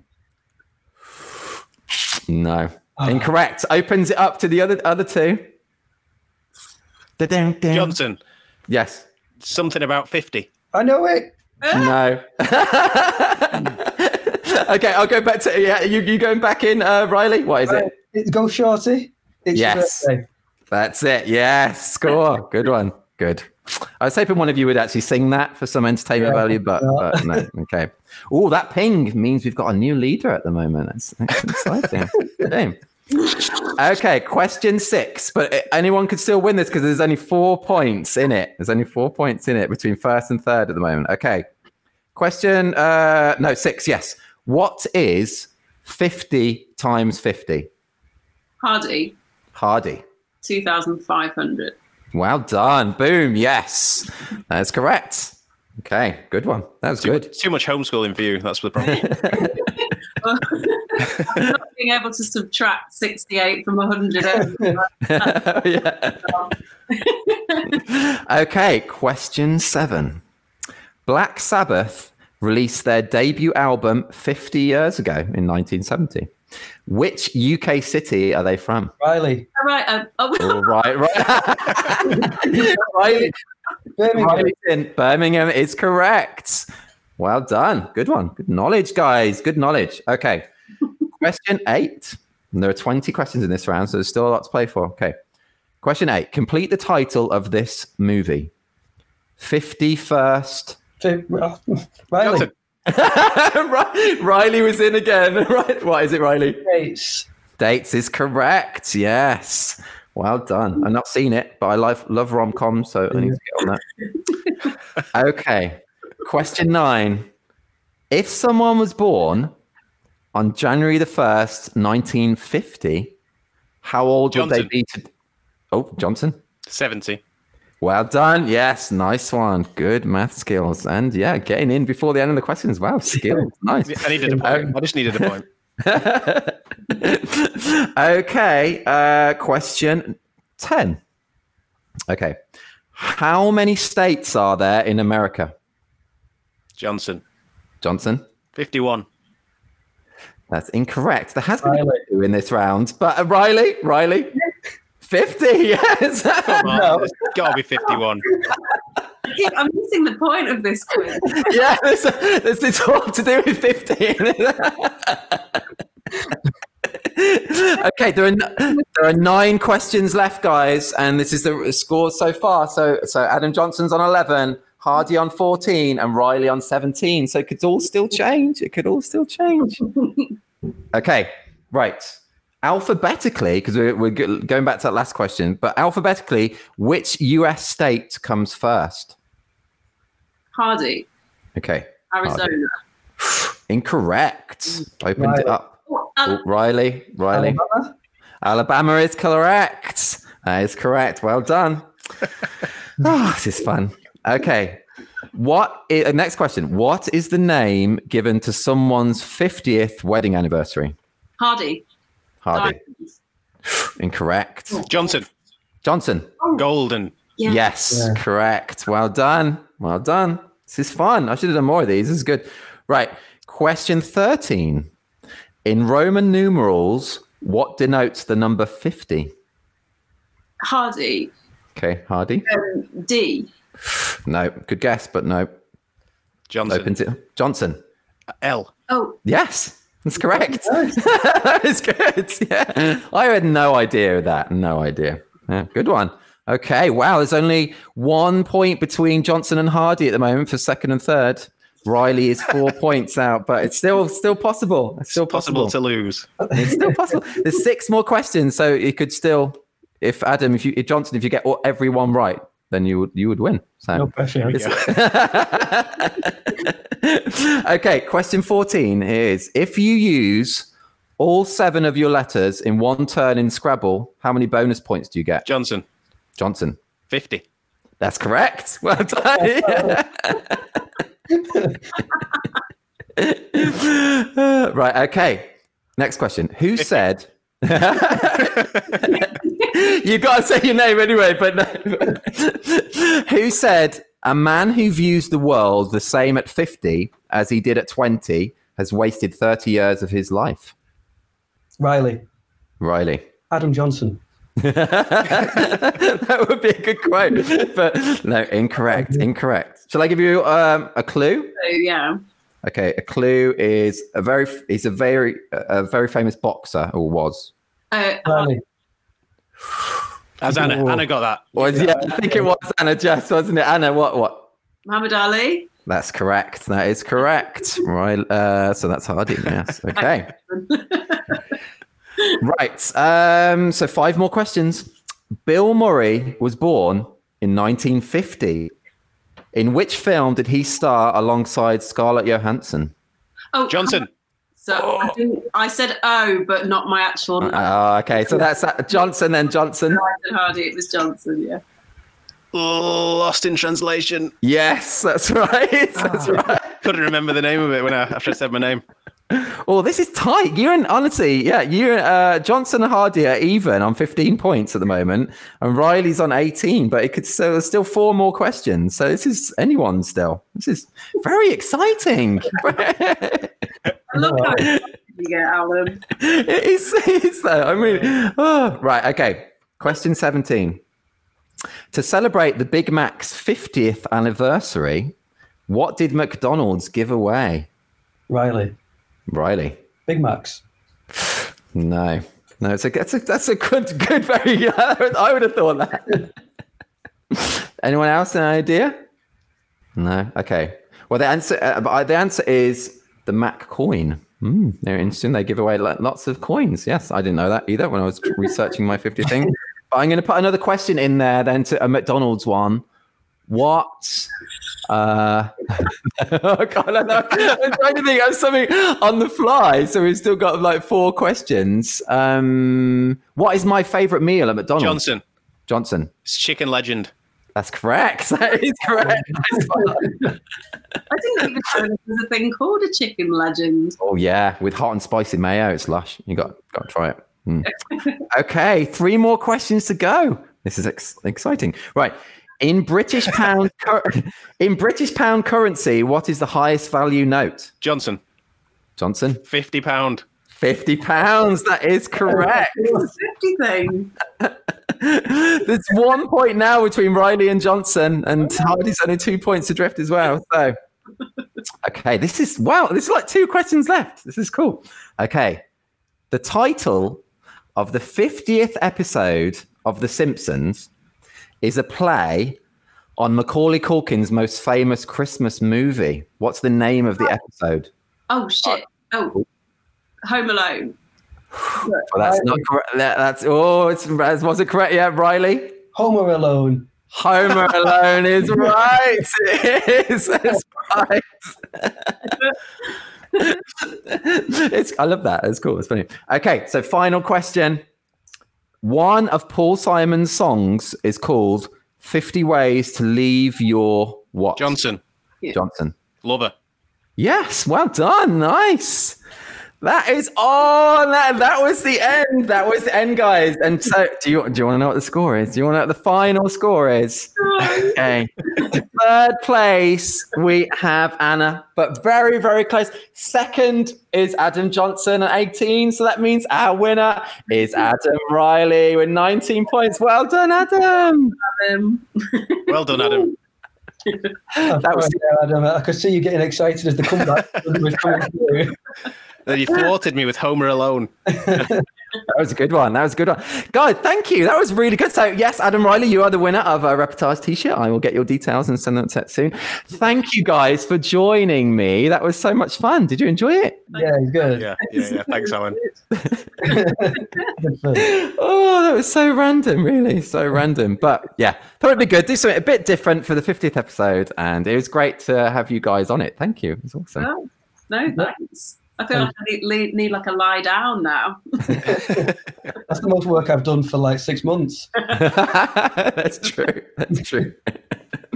No. Ah. Incorrect. Opens it up to the other other two. Da-dum-dum. Johnson. Yes. Something about 50. I know it. No. (laughs) okay, I'll go back to yeah. You you going back in, uh, Riley? What is it? It's Go Shorty. It's your Yes. birthday. That's it. Yes, score. Good one. Good. I was hoping one of you would actually sing that for some entertainment Yeah, value, but, no. but no. Okay. Oh, that ping means we've got a new leader at the moment. That's, that's exciting. (laughs) Damn. Okay, question six. But anyone could still win this because there's only four points in it. There's only four points in it between first and third at the moment. Okay. Question uh no, six, yes. What is 50 times 50? Hardy. Hardy. 2,500. Well done. Boom. Yes. That's correct. Okay. Good one. That's Too, good. too much homeschooling for you. That's the problem. (laughs) Not being able to subtract 68 from 100. (laughs) yeah. okay. Question seven. Black Sabbath released their debut album 50 years ago in 1970. Which UK city are they from? Riley. All right. Um, oh, Oh, right, right. (laughs) right. Birmingham. Birmingham is correct. Well done. Good one. Good knowledge, guys. Good knowledge. Okay. (laughs) Question eight. And there are 20 questions in this round, so there's still a lot to play for. Okay. Question eight. Complete the title of this movie. 51st. Fi- Riley. (laughs) Riley was in again. (laughs) Right. What is it, Riley? Dates. Dates is correct. Yes. Well done. I've not seen it, but I love love rom coms, so I need to get on that. (laughs) okay. Question nine. If someone was born on January the first, nineteen fifty, how old would they be to Oh, Johnson. 70. Well done. Yes, nice one. Good math skills. And yeah, getting in before the end of the questions. Wow, skills. (laughs) Nice. I needed a point. Um, I just needed a point. (laughs) okay, uh, question 10. Okay. How many states are there in America? Johnson. Johnson? 51. That's incorrect. There has been Riley. two in this round, but uh, Riley, Riley, 50, (laughs) yes. Come on, It's got to be 51. I'm missing the point of this quiz. (laughs) yeah, this, this, it's all to do with 15. (laughs) okay, there are, there are nine questions left, guys, and this is the score so far. So, so Adam Johnson's on 11, Hardy on 14, and Riley on 17. So it could all still change. It could all still change. okay, right. Alphabetically, because we're, we're going back to that last question, but alphabetically, which US state comes first? Hardy, Okay, Arizona. (sighs) incorrect. Opened it up. Oh, Oh, um, Riley, Riley. Alabama? Alabama is correct. That is correct. Well done. oh, (laughs) this is fun. Okay. What is, uh, next question? What is the name given to someone's 50th wedding anniversary? Hardy. Hardy. (sighs) Incorrect. Johnson. Johnson. Golden. Yeah. Yes, Yeah. correct. Well done. Well done. This is fun. I should have done more of these. This is good. Right. Question 13. In Roman numerals, what denotes the number 50? Hardy. Okay, Hardy. Um, D. No, good guess, but no. Johnson. Opens it. Johnson. L. Oh, Yes, that's correct. (laughs) that is good. (laughs) Yeah, I had no idea of that. No idea. Yeah, good one. Okay, wow. There's only one point between Johnson and Hardy at the moment for second and third. Riley is four (laughs) points out, but it's still still possible. It's still Possible possible. to lose. It's still possible. There's six more questions, so it could still. If Adam, if you if Johnson, if you get all, every one right, then you would you would win. So No pressure. (laughs) okay, question 14 is if you use all seven of your letters in one turn in Scrabble, how many bonus points do you get? Johnson. Johnson. 50. That's correct. Well done. (laughs) right, okay. Next question. Who said (laughs) (laughs) you got to say your name anyway, but no. (laughs) who said a man who views the world the same at 50 as he did at 20 has wasted 30 years of his life? Riley. Riley. Adam Johnson. (laughs) that would be a good quote, but no, incorrect. Incorrect. Shall I give you um, a clue? so yeah. Okay, a clue is a very he's a very a very famous boxer or was. Uh, Riley. As Anna. Ooh. Anna got that. Was yeah, I think it was Anna Jess, wasn't it? Anna, what what? Muhammad Ali. That's correct. That is correct. Right. Uh, so that's Hardy. Yes. Okay. (laughs) right. Um, so five more questions. Bill Murray was born in 1950. In which film did he star alongside Scarlett Johansson? Oh, Johnson. So I, I said oh, but not my actual. Oh, okay. So that's uh, Johnson then Johnson. I said Hardy. It was Johnson. Yeah. Lost in translation. Yes, that's right. (laughs) That's right. Couldn't remember the name of it when I after I said my name. Oh, this is tight. You're in honestly, yeah. You uh, Johnson and Hardy are even on 15 points at the moment, and Riley's on 18. But it could so there's still four more questions. So this is anyone still. This is very exciting. (laughs) (laughs) I love how you get, Alan. (laughs) it is, (laughs) it is though. I mean, oh, right. Okay. Question 17. To celebrate the Big Mac's 50th anniversary, what did McDonald's give away? Riley. Riley. Big Macs. (sighs) No. No, it's a, that's a, that's a good, good, very, (laughs) I would have thought that. Anyone else an idea? No. Okay. Well, the answer, uh, but the answer is the Mac coin. Mm, they're interesting. They give away lo- lots of coins. Yes, I didn't know that either when I was (laughs) researching my 50 thing. But I'm going to put another question in there then to a McDonald's one. What? Uh, (laughs) oh God, I know. I'm trying to think of something on the fly. So we've still got like four questions. Um, what is my favorite meal at McDonald's? Johnson. Johnson. It's chicken legend. That's correct. (laughs) That is correct. I didn't even know there was a thing called a chicken legend. oh yeah, with hot and spicy mayo, it's lush. You got got to try it. Mm. okay, three more questions to go. This is ex- exciting. Right. In British pound (laughs) cur- in British pound currency, what is the highest value note? Johnson, Johnson, fifty pound. 50 pounds. That is (laughs) correct. 50 thing. (laughs) There's one point now between Riley and Johnson, and oh, Hardy's only two points adrift as well. So, (laughs) okay, this is wow. This is like two questions left. This is cool. Okay, the title of the 50th episode of The Simpsons is a play on Macaulay Culkin's most famous Christmas movie. What's the name of the oh. episode? Oh, shit. Uh, oh, Home Alone. Well, that's not correct. That, that's oh, it's was it correct? Yeah, Riley. Homer alone. Homer (laughs) Alone is right. (laughs) It is. It's right. (laughs) it's, I love that. It's cool. It's funny. Okay, so final question. One of Paul Simon's songs is called 50 Ways to Leave Your What? Johnson, Johnson. lover. Yes, well done. Nice. That is on. That, that was the end. That was the end, guys. And so, do you do you want to know what the score is? Do you want to know what the final score is? Okay. Third place, we have Anna, but very, very close. Second is Adam Johnson at 18. So that means our winner is Adam Riley with 19 points. Well done, Adam. Um, Well done, Adam. That was Yeah, Adam, I could see you getting excited as the comeback was coming through. Then you thwarted me with Homer alone. (laughs) That was a good one. That was a good one. Guys, thank you. That was really good. So, yes, Adam Riley, you are the winner of a Reportage t shirt. I will get your details and send them to soon. Thank you guys for joining me. That was so much fun. Did you enjoy it? Yeah, he's good. Yeah, yeah, yeah. Thanks, Alan. Good (laughs) fun. Oh, that was so random, really. So random. But yeah, thought it'd be good. Do something a bit different for the 50th episode. And it was great to have you guys on it. Thank you. It was awesome. oh, no, thanks. I feel like I need, need, need like a lie down now. (laughs) That's the most work I've done for like six months. (laughs) (laughs) That's true. That's true.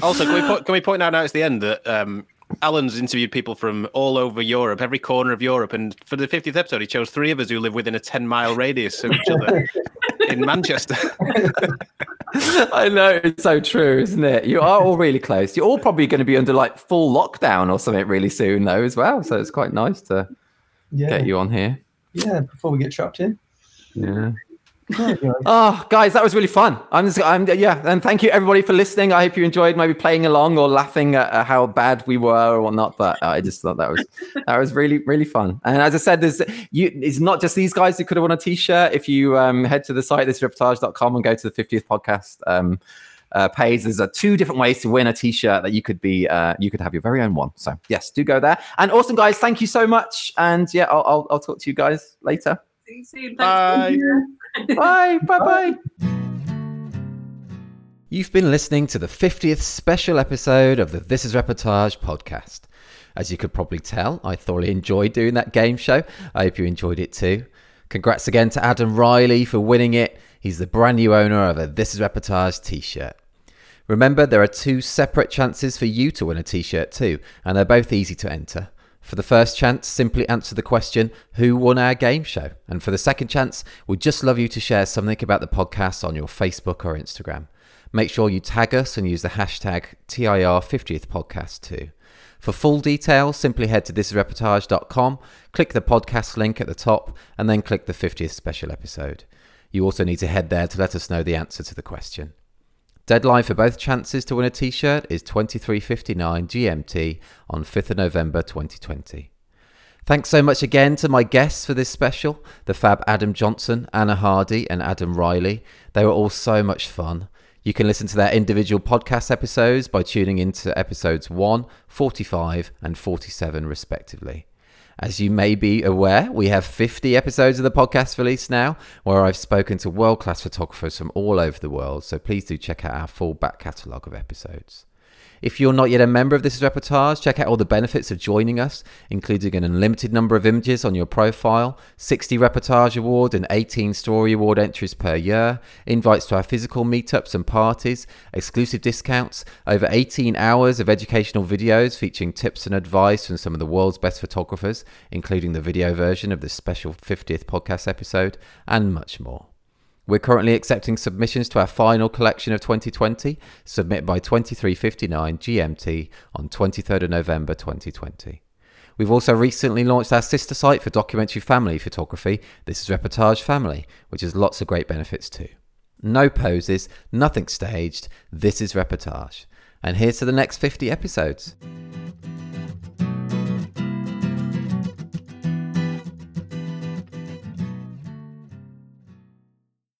Also, can we, po- can we point out now it's the end that um, Alan's interviewed people from all over Europe, every corner of Europe, and for the 50th episode, he chose three of us who live within a 10 mile radius of each other in Manchester. I know it's so true, isn't it? You are all really close. You're all probably going to be under like full lockdown or something really soon, though, as well. So it's quite nice to Yeah, get you on here. yeah. Before we get trapped in. Yeah. There you go. (laughs) Oh, guys, that was really fun. I'm just, I'm, yeah, and thank you everybody for listening. I hope you enjoyed maybe playing along or laughing at, how bad we were or whatnot. But I just thought that was (laughs) that was really really fun. And as I said, there's you. It's not just these guys who could have won a T-shirt. If you um, head to the site thisreportage.com and go to the 50th podcast. Um, uh, page. There's uh, two different ways to win a T-shirt that you could be, uh, you could have your very own one. So yes, do go there. And awesome, guys. Thank you so much. And yeah, I'll, I'll, I'll talk to you guys later. See you soon. Bye. (laughs) Bye. Bye. Bye. You've been listening to the 50th special episode of the This Is Reportage podcast. As you could probably tell, I thoroughly enjoyed doing that game show. I hope you enjoyed it too. Congrats again to Adam Riley for winning it. He's the brand new owner of a This Is Reportage t shirt. Remember, there are two separate chances for you to win a t shirt too, and they're both easy to enter. For the first chance, simply answer the question, Who won our game show? And for the second chance, we'd just love you to share something about the podcast on your Facebook or Instagram. Make sure you tag us and use the hashtag TIR50thPodcast too. For full details, simply head to thisreportage.com, click the podcast link at the top, and then click the 50th special episode. You also need to head there to let us know the answer to the question. Deadline for both chances to win a t-shirt is 23.59 GMT on 5th of November 2020. Thanks so much again to my guests for this special, the fab Adam Johnson, Anna Hardy, and Adam Riley. They were all so much fun. You can listen to their individual podcast episodes by tuning into episodes 1, 45, and 47, respectively. As you may be aware, we have 50 episodes of the podcast released now, where I've spoken to world class photographers from all over the world, so please do check out our full back catalogue of episodes. If you're not yet a member of This is Reportage, check out all the benefits of joining us, including an unlimited number of images on your profile, 60 Reportage Award and 18 Story Award entries per year, invites to our physical meetups and parties, exclusive discounts, over 18 hours of educational videos featuring tips and advice from some of the world's best photographers, including the video version of this special 50th podcast episode, and much more. We're currently accepting submissions to our final collection of 2020. Submit by 23:59 GMT on 23rd of November 2020. We've also recently launched our sister site for documentary family photography. This is Reportage Family, which has lots of great benefits too. No poses, nothing staged. This is Reportage. And here's to the next 50 episodes.